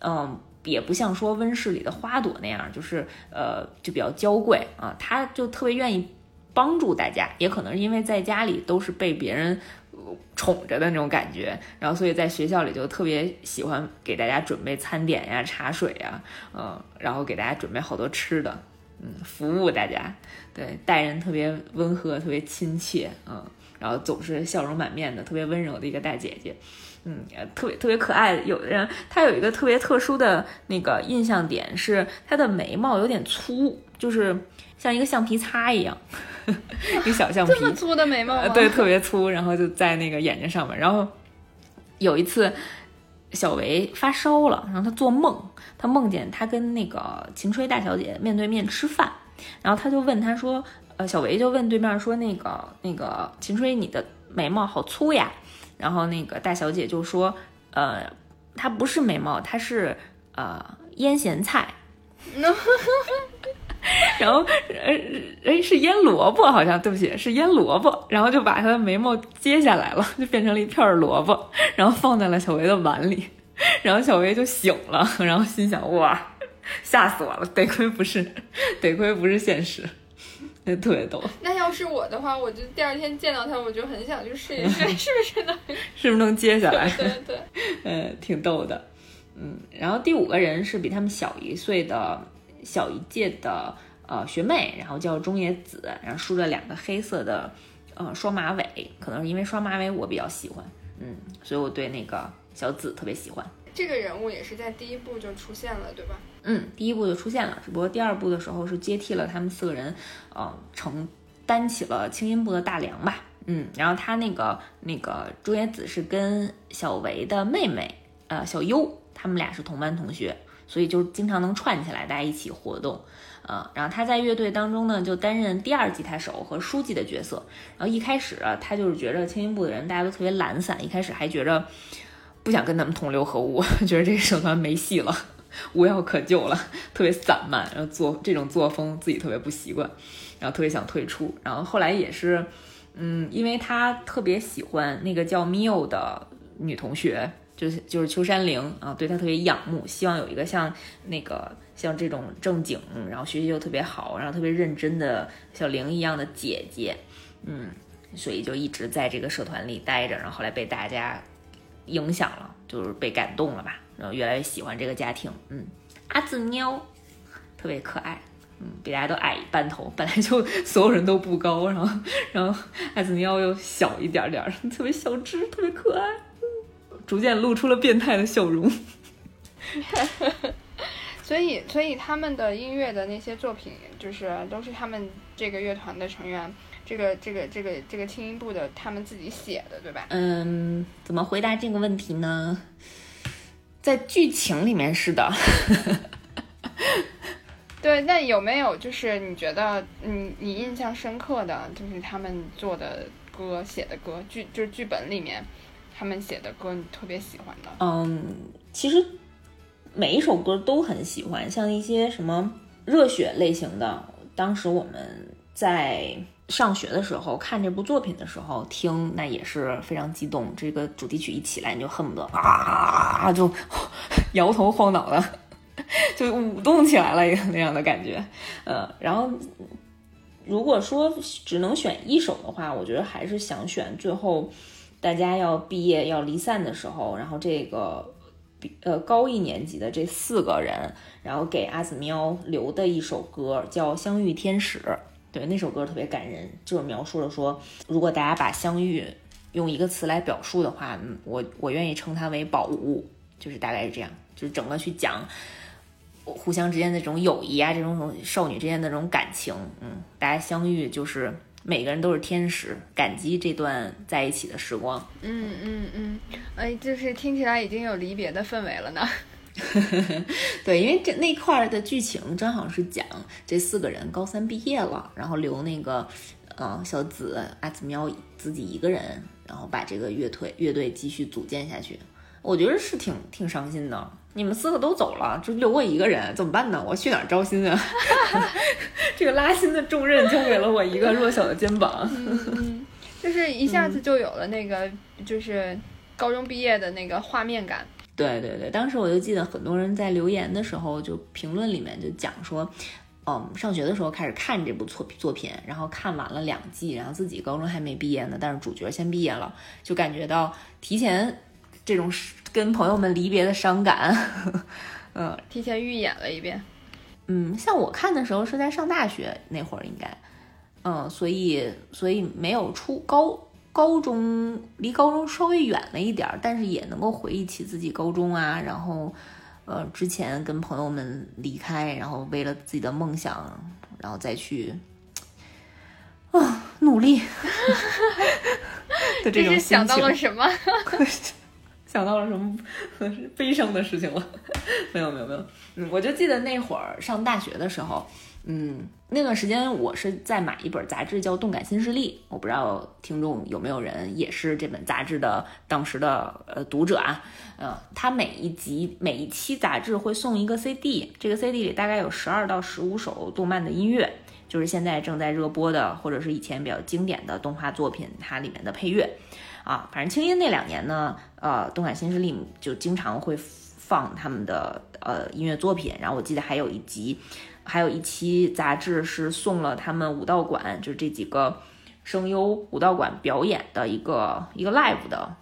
嗯。也不像说温室里的花朵那样，就是呃，就比较娇贵啊。他就特别愿意帮助大家，也可能是因为在家里都是被别人宠着的那种感觉，然后所以在学校里就特别喜欢给大家准备餐点呀、茶水呀，嗯，然后给大家准备好多吃的，嗯，服务大家，对，待人特别温和、特别亲切，嗯，然后总是笑容满面的，特别温柔的一个大姐姐。嗯，特别特别可爱。有的人他有一个特别特殊的那个印象点是他的眉毛有点粗，就是像一个橡皮擦一样，一个小橡皮。这么粗的眉毛？对，特别粗，然后就在那个眼睛上面。然后有一次小维发烧了，然后他做梦，他梦见他跟那个秦吹大小姐面对面吃饭，然后他就问他说：“呃，小维就问对面说：“那个那个秦吹，你的眉毛好粗呀？”然后那个大小姐就说：“呃，它不是眉毛，它是呃腌咸菜。”然后呃哎是腌萝卜，好像对不起是腌萝卜，然后就把她的眉毛揭下来了，就变成了一片萝卜，然后放在了小维的碗里，然后小薇就醒了，然后心想哇，吓死我了，得亏不是，得亏不是现实。那 特别逗。那要是我的话，我就第二天见到他，我就很想去试一试，是不是能？是不是能接下来？对对，嗯，挺逗的。嗯，然后第五个人是比他们小一岁的小一届的呃学妹，然后叫中野子，然后梳着两个黑色的呃双马尾，可能是因为双马尾我比较喜欢，嗯，所以我对那个小紫特别喜欢。这个人物也是在第一部就出现了，对吧？嗯，第一部就出现了，只不过第二部的时候是接替了他们四个人，呃，承担起了轻音部的大梁吧。嗯，然后他那个那个朱野子是跟小维的妹妹，呃，小优，他们俩是同班同学，所以就经常能串起来，大家一起活动。呃，然后他在乐队当中呢，就担任第二吉他手和书记的角色。然后一开始他就是觉着轻音部的人大家都特别懒散，一开始还觉着不想跟他们同流合污，觉得这个社团没戏了。无药可救了，特别散漫，然后作这种作风自己特别不习惯，然后特别想退出。然后后来也是，嗯，因为他特别喜欢那个叫 Mio 的女同学，就是就是秋山玲啊，对她特别仰慕，希望有一个像那个像这种正经，然后学习又特别好，然后特别认真的小玲一样的姐姐，嗯，所以就一直在这个社团里待着，然后后来被大家影响了，就是被感动了吧。然后越来越喜欢这个家庭，嗯，阿紫喵特别可爱，嗯，比大家都矮半头，本来就所有人都不高，然后然后阿紫喵又小一点点，特别小只，特别可爱，逐渐露出了变态的笑容。所以，所以他们的音乐的那些作品，就是都是他们这个乐团的成员，这个这个这个这个轻音部的他们自己写的，对吧？嗯，怎么回答这个问题呢？在剧情里面是的，对。那有没有就是你觉得你你印象深刻的，就是他们做的歌、写的歌，剧就是剧本里面他们写的歌，你特别喜欢的？嗯，其实每一首歌都很喜欢，像一些什么热血类型的，当时我们在。上学的时候看这部作品的时候听，那也是非常激动。这个主题曲一起来，你就恨不得啊，就 摇头晃脑的，就舞动起来了一个那样的感觉。呃，然后如果说只能选一首的话，我觉得还是想选最后大家要毕业要离散的时候，然后这个呃高一年级的这四个人，然后给阿紫喵留的一首歌叫《相遇天使》。对那首歌特别感人，就是描述了说，如果大家把相遇用一个词来表述的话，嗯我我愿意称它为宝物，就是大概是这样，就是整个去讲互相之间的这种友谊啊，这种少女之间的这种感情，嗯，大家相遇就是每个人都是天使，感激这段在一起的时光。嗯嗯嗯，哎，就是听起来已经有离别的氛围了呢。对，因为这那块儿的剧情正好是讲这四个人高三毕业了，然后留那个呃小紫阿紫喵自己一个人，然后把这个乐队乐队继续组建下去。我觉得是挺挺伤心的。你们四个都走了，就留我一个人，怎么办呢？我去哪儿招新啊？这个拉新的重任交给了我一个弱小的肩膀。嗯，就是一下子就有了那个就是高中毕业的那个画面感。对对对，当时我就记得很多人在留言的时候，就评论里面就讲说，嗯，上学的时候开始看这部作作品，然后看完了两季，然后自己高中还没毕业呢，但是主角先毕业了，就感觉到提前这种跟朋友们离别的伤感，嗯，提前预演了一遍。嗯，像我看的时候是在上大学那会儿，应该，嗯，所以所以没有出高。高中离高中稍微远了一点儿，但是也能够回忆起自己高中啊，然后，呃，之前跟朋友们离开，然后为了自己的梦想，然后再去啊努力 的这种心情。想到了什么？想到了什么悲伤的事情了？没有没有没有，嗯，我就记得那会儿上大学的时候，嗯，那段时间我是在买一本杂志叫《动感新势力》，我不知道听众有没有人也是这本杂志的当时的呃读者啊。呃，它每一集每一期杂志会送一个 CD，这个 CD 里大概有十二到十五首动漫的音乐，就是现在正在热播的或者是以前比较经典的动画作品它里面的配乐。啊，反正清音那两年呢，呃，动感新势力就经常会放他们的呃音乐作品，然后我记得还有一集。还有一期杂志是送了他们武道馆，就是这几个声优武道馆表演的一个一个 live 的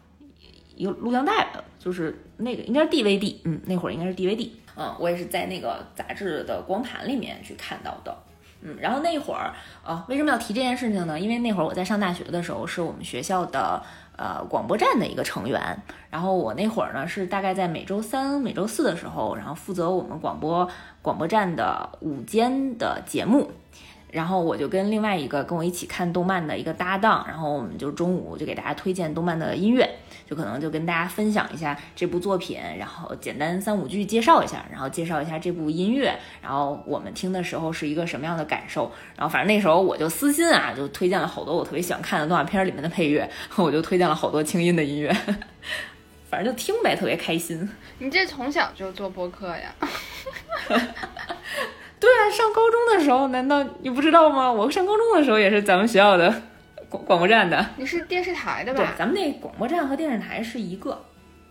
一个录像带，就是那个应该是 DVD，嗯，那会儿应该是 DVD，嗯，我也是在那个杂志的光盘里面去看到的，嗯，然后那会儿啊，为什么要提这件事情呢？因为那会儿我在上大学的时候，是我们学校的。呃，广播站的一个成员，然后我那会儿呢是大概在每周三、每周四的时候，然后负责我们广播广播站的午间的节目。然后我就跟另外一个跟我一起看动漫的一个搭档，然后我们就中午就给大家推荐动漫的音乐，就可能就跟大家分享一下这部作品，然后简单三五句介绍一下，然后介绍一下这部音乐，然后我们听的时候是一个什么样的感受。然后反正那时候我就私信啊，就推荐了好多我特别喜欢看的动画片里面的配乐，我就推荐了好多轻音的音乐，反正就听呗，特别开心。你这从小就做播客呀？对啊，上高中的时候，难道你不知道吗？我上高中的时候也是咱们学校的广广播站的。你是电视台的吧？对，咱们那广播站和电视台是一个，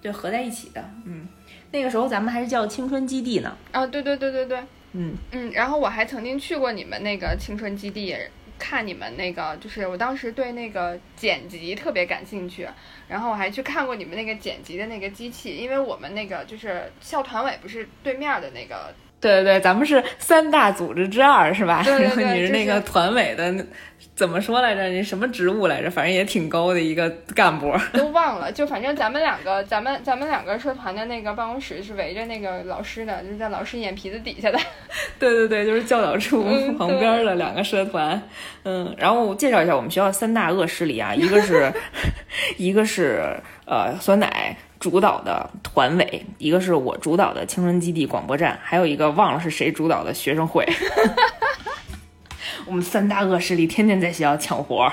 对，合在一起的。嗯，那个时候咱们还是叫青春基地呢。啊，对对对对对，嗯嗯。然后我还曾经去过你们那个青春基地，看你们那个，就是我当时对那个剪辑特别感兴趣，然后我还去看过你们那个剪辑的那个机器，因为我们那个就是校团委不是对面的那个。对对对，咱们是三大组织之二，是吧？对对对，你是那个团委的，怎么说来着？你什么职务来着？反正也挺高的一个干部。都忘了，就反正咱们两个，咱们咱们两个社团的那个办公室是围着那个老师的，就是在老师眼皮子底下的。对对对，就是教导处旁边的两个社团。嗯，然后我介绍一下我们学校三大恶势力啊，一个是，一个是呃酸奶。主导的团委，一个是我主导的青春基地广播站，还有一个忘了是谁主导的学生会。我们三大恶势力天天在学校抢活，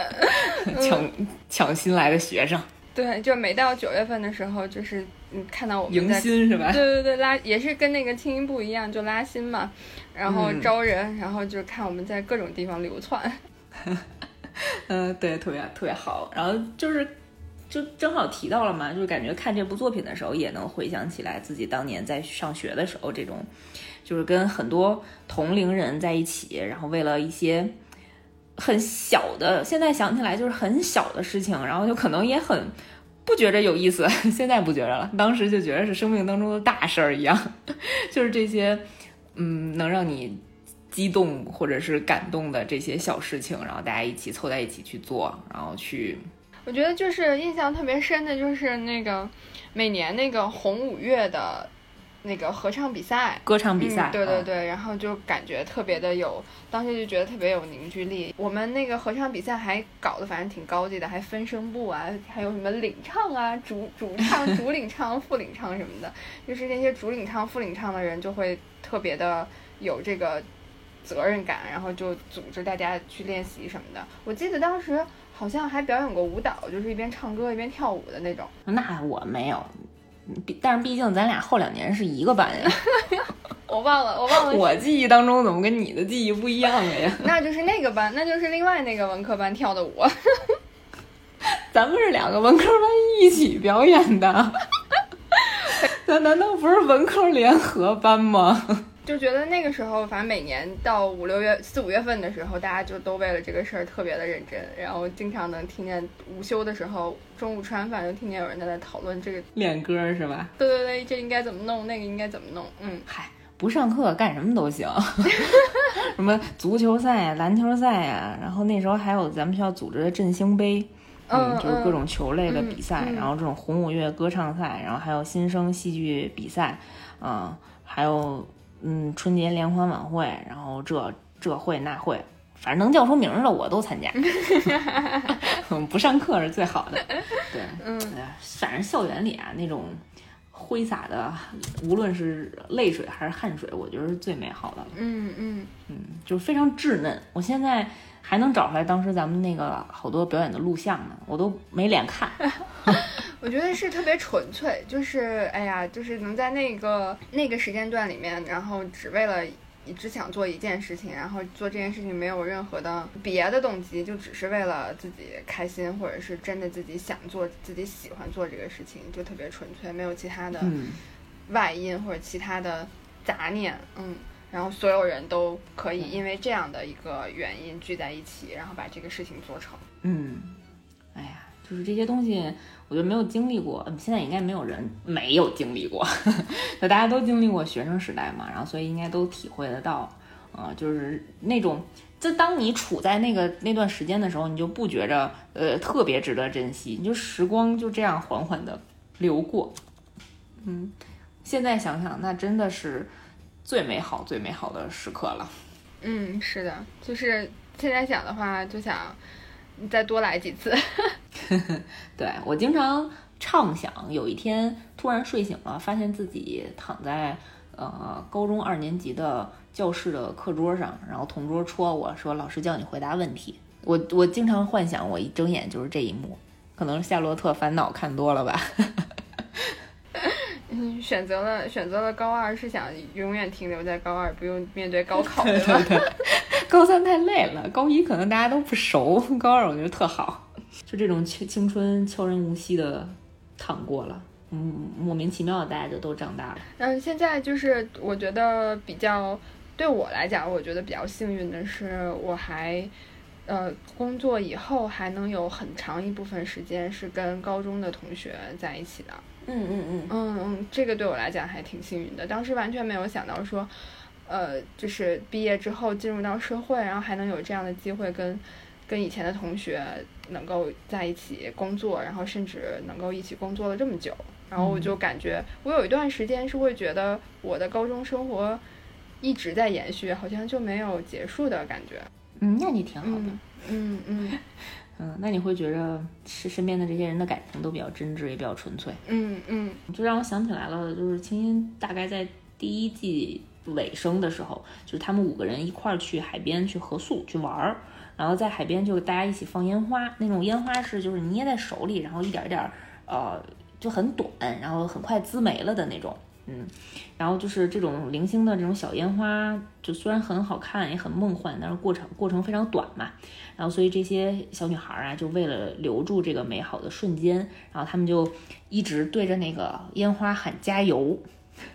抢抢新来的学生。对，就每到九月份的时候，就是嗯，看到我们迎新是吧？对对对，拉也是跟那个青音部一样，就拉新嘛，然后招人，然后就看我们在各种地方流窜。嗯，对，特别特别好。然后就是。就正好提到了嘛，就是感觉看这部作品的时候，也能回想起来自己当年在上学的时候，这种就是跟很多同龄人在一起，然后为了一些很小的，现在想起来就是很小的事情，然后就可能也很不觉着有意思，现在不觉着了，当时就觉得是生命当中的大事儿一样，就是这些嗯能让你激动或者是感动的这些小事情，然后大家一起凑在一起去做，然后去。我觉得就是印象特别深的，就是那个每年那个红五月的那个合唱比赛、歌唱比赛，对对对，然后就感觉特别的有，当时就觉得特别有凝聚力。我们那个合唱比赛还搞得反正挺高级的，还分声部啊，还有什么领唱啊、主主唱、主领唱、副领唱什么的，就是那些主领唱、副领唱的人就会特别的有这个责任感，然后就组织大家去练习什么的。我记得当时。好像还表演过舞蹈，就是一边唱歌一边跳舞的那种。那我没有，但是毕竟咱俩后两年是一个班呀。我忘了，我忘了。我记忆当中怎么跟你的记忆不一样了呀？那就是那个班，那就是另外那个文科班跳的舞。咱们是两个文科班一起表演的。咱难道不是文科联合班吗？就觉得那个时候，反正每年到五六月、四五月份的时候，大家就都为了这个事儿特别的认真，然后经常能听见午休的时候，中午吃完饭就听见有人在那讨论这个练歌是吧？对对对，这应该怎么弄，那个应该怎么弄？嗯，嗨，不上课干什么都行，什么足球赛啊、篮球赛啊，然后那时候还有咱们学校组织的振兴杯，嗯，就是各种球类的比赛，然后这种红五月歌唱赛，然后还有新生戏剧比赛，嗯，还有。嗯，春节联欢晚会，然后这这会那会，反正能叫出名的我都参加。不上课是最好的。对，嗯，反正校园里啊，那种挥洒的，无论是泪水还是汗水，我觉得是最美好的了。嗯嗯嗯，就是非常稚嫩。我现在还能找出来当时咱们那个好多表演的录像呢，我都没脸看。我觉得是特别纯粹，就是哎呀，就是能在那个那个时间段里面，然后只为了只想做一件事情，然后做这件事情没有任何的别的动机，就只是为了自己开心，或者是真的自己想做、自己喜欢做这个事情，就特别纯粹，没有其他的嗯外因或者其他的杂念，嗯。然后所有人都可以因为这样的一个原因聚在一起，然后把这个事情做成。嗯，哎呀，就是这些东西，我觉得没有经历过，嗯现在应该没有人没有经历过，那大家都经历过学生时代嘛，然后所以应该都体会得到，呃，就是那种，就当你处在那个那段时间的时候，你就不觉着呃特别值得珍惜，你就时光就这样缓缓的流过，嗯，现在想想，那真的是最美好最美好的时刻了。嗯，是的，就是现在想的话，就想再多来几次。对我经常畅想，有一天突然睡醒了，发现自己躺在呃高中二年级的教室的课桌上，然后同桌戳我说：“老师叫你回答问题。我”我经常幻想，我一睁眼就是这一幕，可能是《夏洛特烦恼》看多了吧。嗯，选择了选择了高二，是想永远停留在高二，不用面对高考，对对吧？对对，高三太累了，高一可能大家都不熟，高二我觉得特好，就这种青青春悄然无息的淌过了，嗯，莫名其妙的大家就都长大了。嗯，现在就是我觉得比较对我来讲，我觉得比较幸运的是，我还呃工作以后还能有很长一部分时间是跟高中的同学在一起的。嗯嗯嗯，嗯嗯，这个对我来讲还挺幸运的。当时完全没有想到说，呃，就是毕业之后进入到社会，然后还能有这样的机会跟跟以前的同学能够在一起工作，然后甚至能够一起工作了这么久。然后我就感觉，我有一段时间是会觉得我的高中生活一直在延续，好像就没有结束的感觉。嗯，那你挺好的。嗯嗯嗯嗯，那你会觉着是身边的这些人的感情都比较真挚，也比较纯粹，嗯嗯就让我想起来了，就是青音大概在第一季尾声的时候，就是他们五个人一块儿去海边去合宿去玩儿，然后在海边就大家一起放烟花，那种烟花是就是捏在手里，然后一点儿一点儿，呃，就很短，然后很快滋没了的那种。嗯，然后就是这种零星的这种小烟花，就虽然很好看，也很梦幻，但是过程过程非常短嘛。然后所以这些小女孩啊，就为了留住这个美好的瞬间，然后她们就一直对着那个烟花喊加油，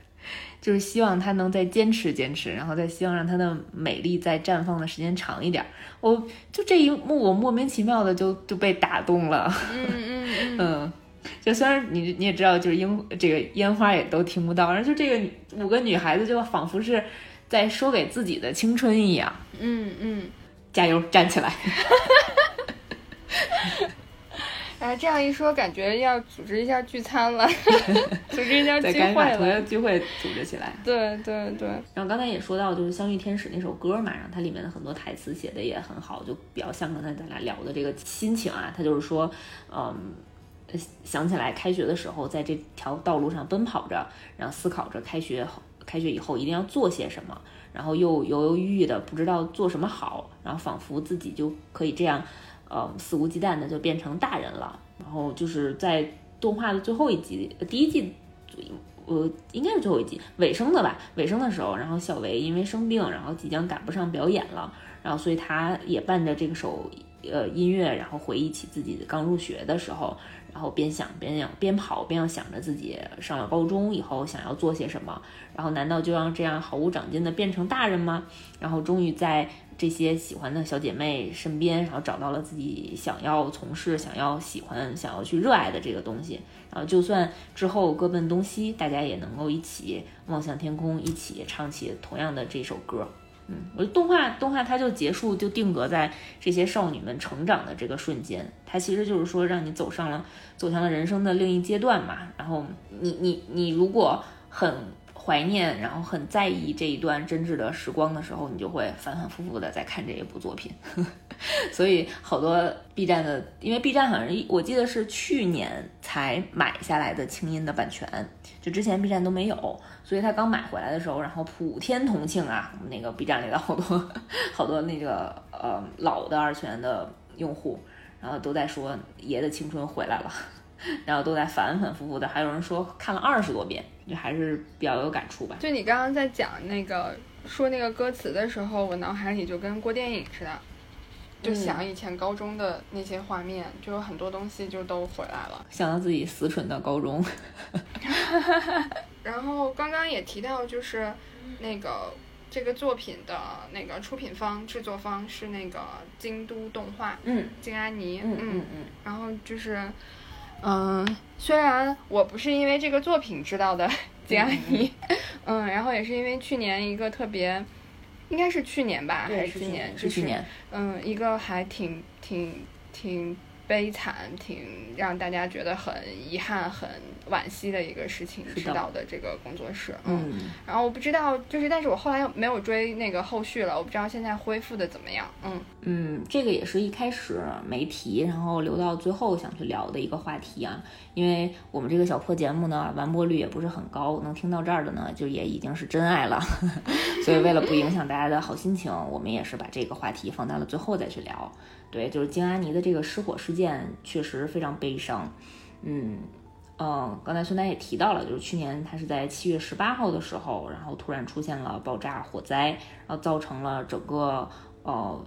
就是希望她能再坚持坚持，然后再希望让她的美丽再绽放的时间长一点。我就这一幕，我莫名其妙的就就被打动了。嗯嗯嗯嗯，就虽然你你也知道，就是樱这个烟花也都听不到，然后就这个五个女孩子就仿佛是在说给自己的青春一样，嗯嗯。加油，站起来！哎，这样一说，感觉要组织一下聚餐了，组织一下聚会赶紧把同。聚会组织起来。对对对，然后刚才也说到，就是《相遇天使》那首歌嘛，然后它里面的很多台词写的也很好，就比较像刚才咱俩聊的这个心情啊。他就是说，嗯，呃想起来开学的时候，在这条道路上奔跑着，然后思考着开学后开学以后一定要做些什么，然后又犹犹豫豫的不知道做什么好，然后仿佛自己就可以这样，呃，肆无忌惮的就变成大人了。然后就是在动画的最后一集，第一季呃，应该是最后一集尾声的吧，尾声的时候，然后小维因为生病，然后即将赶不上表演了，然后所以他也伴着这个首呃音乐，然后回忆起自己刚入学的时候，然后边想边想边跑边要想着自己上了高中以后想要做些什么，然后难道就让这样毫无长进的变成大人吗？然后终于在这些喜欢的小姐妹身边，然后找到了自己想要从事、想要喜欢、想要去热爱的这个东西。然后就算之后各奔东西，大家也能够一起望向天空，一起唱起同样的这首歌。嗯，我觉得动画动画它就结束，就定格在这些少女们成长的这个瞬间。它其实就是说，让你走上了走向了人生的另一阶段嘛。然后你你你如果很怀念，然后很在意这一段真挚的时光的时候，你就会反反复复的在看这一部作品。所以好多 B 站的，因为 B 站好像我记得是去年才买下来的清音的版权，就之前 B 站都没有，所以他刚买回来的时候，然后普天同庆啊，那个 B 站里的好多好多那个呃老的二次元的用户，然后都在说爷的青春回来了，然后都在反反复复的，还有人说看了二十多遍，就还是比较有感触吧。就你刚刚在讲那个说那个歌词的时候，我脑海里就跟过电影似的。就想以前高中的那些画面，就有很多东西就都回来了。想到自己死蠢的高中。然后刚刚也提到，就是那个这个作品的那个出品方、制作方是那个京都动画，嗯，金安妮，嗯嗯嗯。然后就是，嗯，虽然我不是因为这个作品知道的金安妮，嗯，然后也是因为去年一个特别。应该是去年吧，还是今年？是去年。嗯，一个还挺挺挺悲惨，挺让大家觉得很遗憾、很惋惜的一个事情。知道的这个工作室，嗯。然后我不知道，就是，但是我后来又没有追那个后续了，我不知道现在恢复的怎么样。嗯嗯，这个也是一开始没提，然后留到最后想去聊的一个话题啊。因为我们这个小破节目呢，完播率也不是很高，能听到这儿的呢，就也已经是真爱了。所以为了不影响大家的好心情，我们也是把这个话题放到了最后再去聊。对，就是金阿尼的这个失火事件，确实非常悲伤。嗯嗯，刚才孙楠也提到了，就是去年他是在七月十八号的时候，然后突然出现了爆炸火灾，然后造成了整个呃。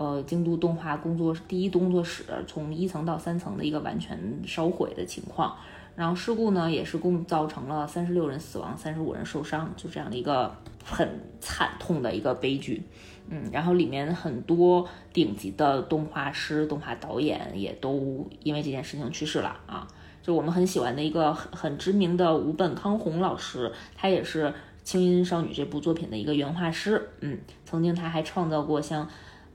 呃，京都动画工作第一工作室从一层到三层的一个完全烧毁的情况，然后事故呢也是共造成了三十六人死亡，三十五人受伤，就这样的一个很惨痛的一个悲剧。嗯，然后里面很多顶级的动画师、动画导演也都因为这件事情去世了啊。就我们很喜欢的一个很很知名的吴本康弘老师，他也是《轻音少女》这部作品的一个原画师。嗯，曾经他还创造过像。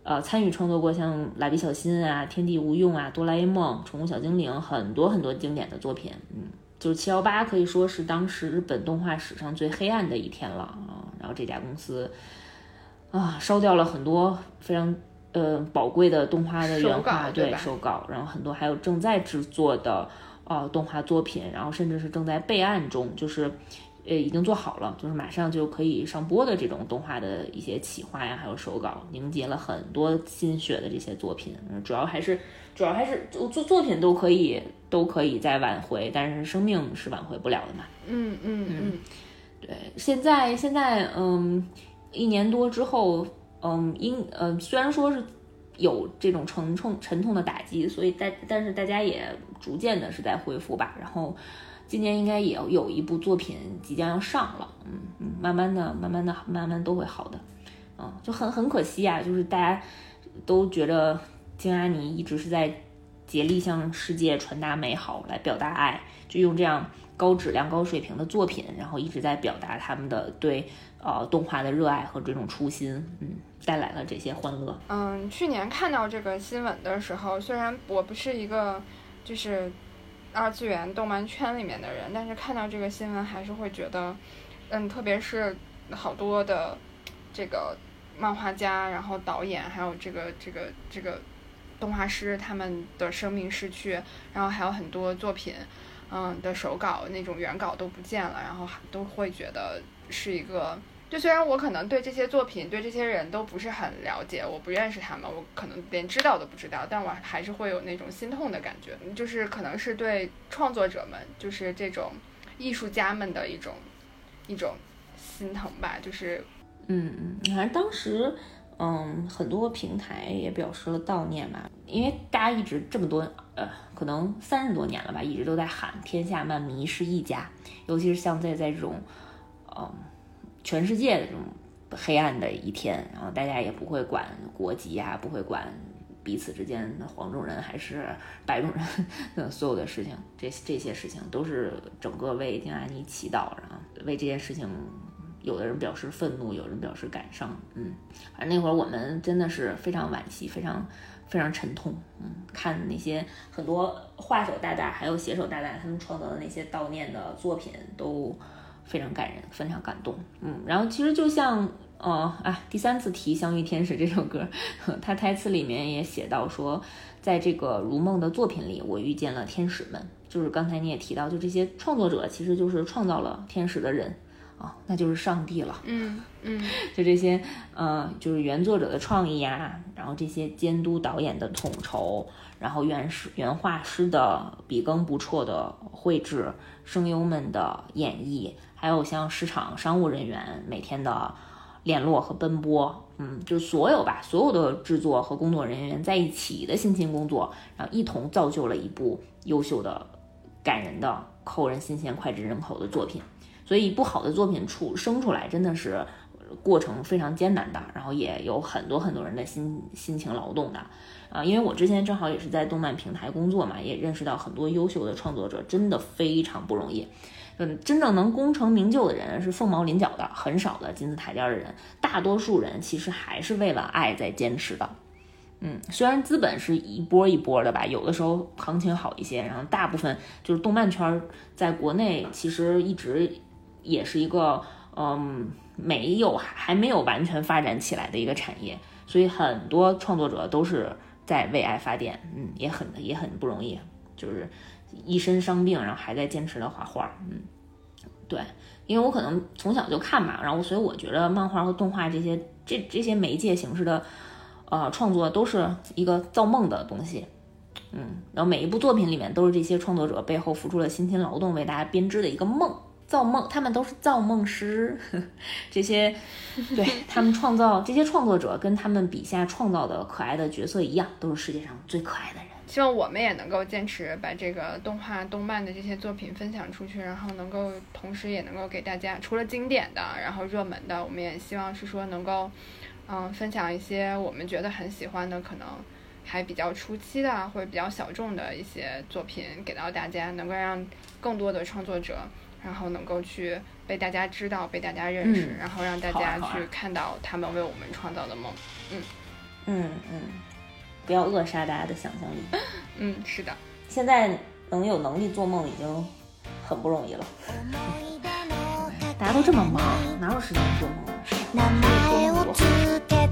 呃，参与创作过像《蜡笔小新》啊，《天地无用》啊，《哆啦 A 梦》《宠物小精灵》很多很多经典的作品。嗯，就是七幺八可以说是当时日本动画史上最黑暗的一天了啊。然后这家公司啊，烧掉了很多非常呃宝贵的动画的原画，对手稿，然后很多还有正在制作的呃动画作品，然后甚至是正在备案中，就是。呃，已经做好了，就是马上就可以上播的这种动画的一些企划呀，还有手稿，凝结了很多心血的这些作品。嗯，主要还是，主要还是作作品都可以都可以再挽回，但是生命是挽回不了的嘛。嗯嗯嗯，对，现在现在嗯，一年多之后，嗯，应呃虽然说是有这种沉重沉痛的打击，所以大但是大家也逐渐的是在恢复吧，然后。今年应该也有一部作品即将要上了，嗯嗯，慢慢的、慢慢的、慢慢都会好的，嗯，就很很可惜啊，就是大家都觉得金安妮一直是在竭力向世界传达美好，来表达爱，就用这样高质量、高水平的作品，然后一直在表达他们的对呃动画的热爱和这种初心，嗯，带来了这些欢乐。嗯，去年看到这个新闻的时候，虽然我不是一个就是。二次元动漫圈里面的人，但是看到这个新闻还是会觉得，嗯，特别是好多的这个漫画家，然后导演，还有这个这个这个动画师，他们的生命逝去，然后还有很多作品，嗯的手稿那种原稿都不见了，然后都会觉得是一个。就虽然我可能对这些作品、对这些人都不是很了解，我不认识他们，我可能连知道都不知道，但我还是会有那种心痛的感觉，就是可能是对创作者们，就是这种艺术家们的一种一种心疼吧。就是，嗯，反正当时，嗯，很多平台也表示了悼念嘛，因为大家一直这么多，呃，可能三十多年了吧，一直都在喊“天下漫迷是一家”，尤其是像在在这种，嗯。全世界的这种黑暗的一天，然后大家也不会管国籍啊，不会管彼此之间黄种人还是白种人的 所有的事情，这 这些事情都是整个为丁安妮祈祷，然后为这件事情，有的人表示愤怒，有人表示感伤，嗯，反正那会儿我们真的是非常惋惜，非常非常沉痛，嗯，看那些很多画手大大还有写手大大他们创造的那些悼念的作品都。非常感人，非常感动。嗯，然后其实就像呃，啊，第三次提《相遇天使》这首歌，他台词里面也写到说，在这个如梦的作品里，我遇见了天使们。就是刚才你也提到，就这些创作者其实就是创造了天使的人啊，那就是上帝了。嗯嗯，就这些呃，就是原作者的创意呀，然后这些监督导演的统筹，然后原师原画师的笔耕不辍的绘制，声优们的演绎，还有像市场商务人员每天的联络和奔波，嗯，就是所有吧，所有的制作和工作人员在一起的辛勤工作，然后一同造就了一部优秀的。感人的、扣人心弦、脍炙人口的作品，所以不好的作品出生出来真的是过程非常艰难的，然后也有很多很多人的心辛勤劳动的啊。因为我之前正好也是在动漫平台工作嘛，也认识到很多优秀的创作者，真的非常不容易。嗯，真正能功成名就的人是凤毛麟角的，很少的金字塔尖的人，大多数人其实还是为了爱在坚持的。嗯，虽然资本是一波一波的吧，有的时候行情好一些，然后大部分就是动漫圈在国内其实一直也是一个嗯没有还没有完全发展起来的一个产业，所以很多创作者都是在为爱发电，嗯，也很也很不容易，就是一身伤病，然后还在坚持的画画，嗯，对，因为我可能从小就看嘛，然后所以我觉得漫画和动画这些这这些媒介形式的。呃，创作都是一个造梦的东西，嗯，然后每一部作品里面都是这些创作者背后付出了辛勤劳动为大家编织的一个梦，造梦，他们都是造梦师，这些对他们创造这些创作者跟他们笔下创造的可爱的角色一样，都是世界上最可爱的人。希望我们也能够坚持把这个动画、动漫的这些作品分享出去，然后能够同时也能够给大家除了经典的，然后热门的，我们也希望是说能够。嗯，分享一些我们觉得很喜欢的，可能还比较初期的或者比较小众的一些作品给到大家，能够让更多的创作者，然后能够去被大家知道、被大家认识，然后让大家去看到他们为我们创造的梦。嗯嗯嗯，不要扼杀大家的想象力。嗯，是的，现在能有能力做梦已经很不容易了。大家都这么忙，哪有时间做梦？名前をつけ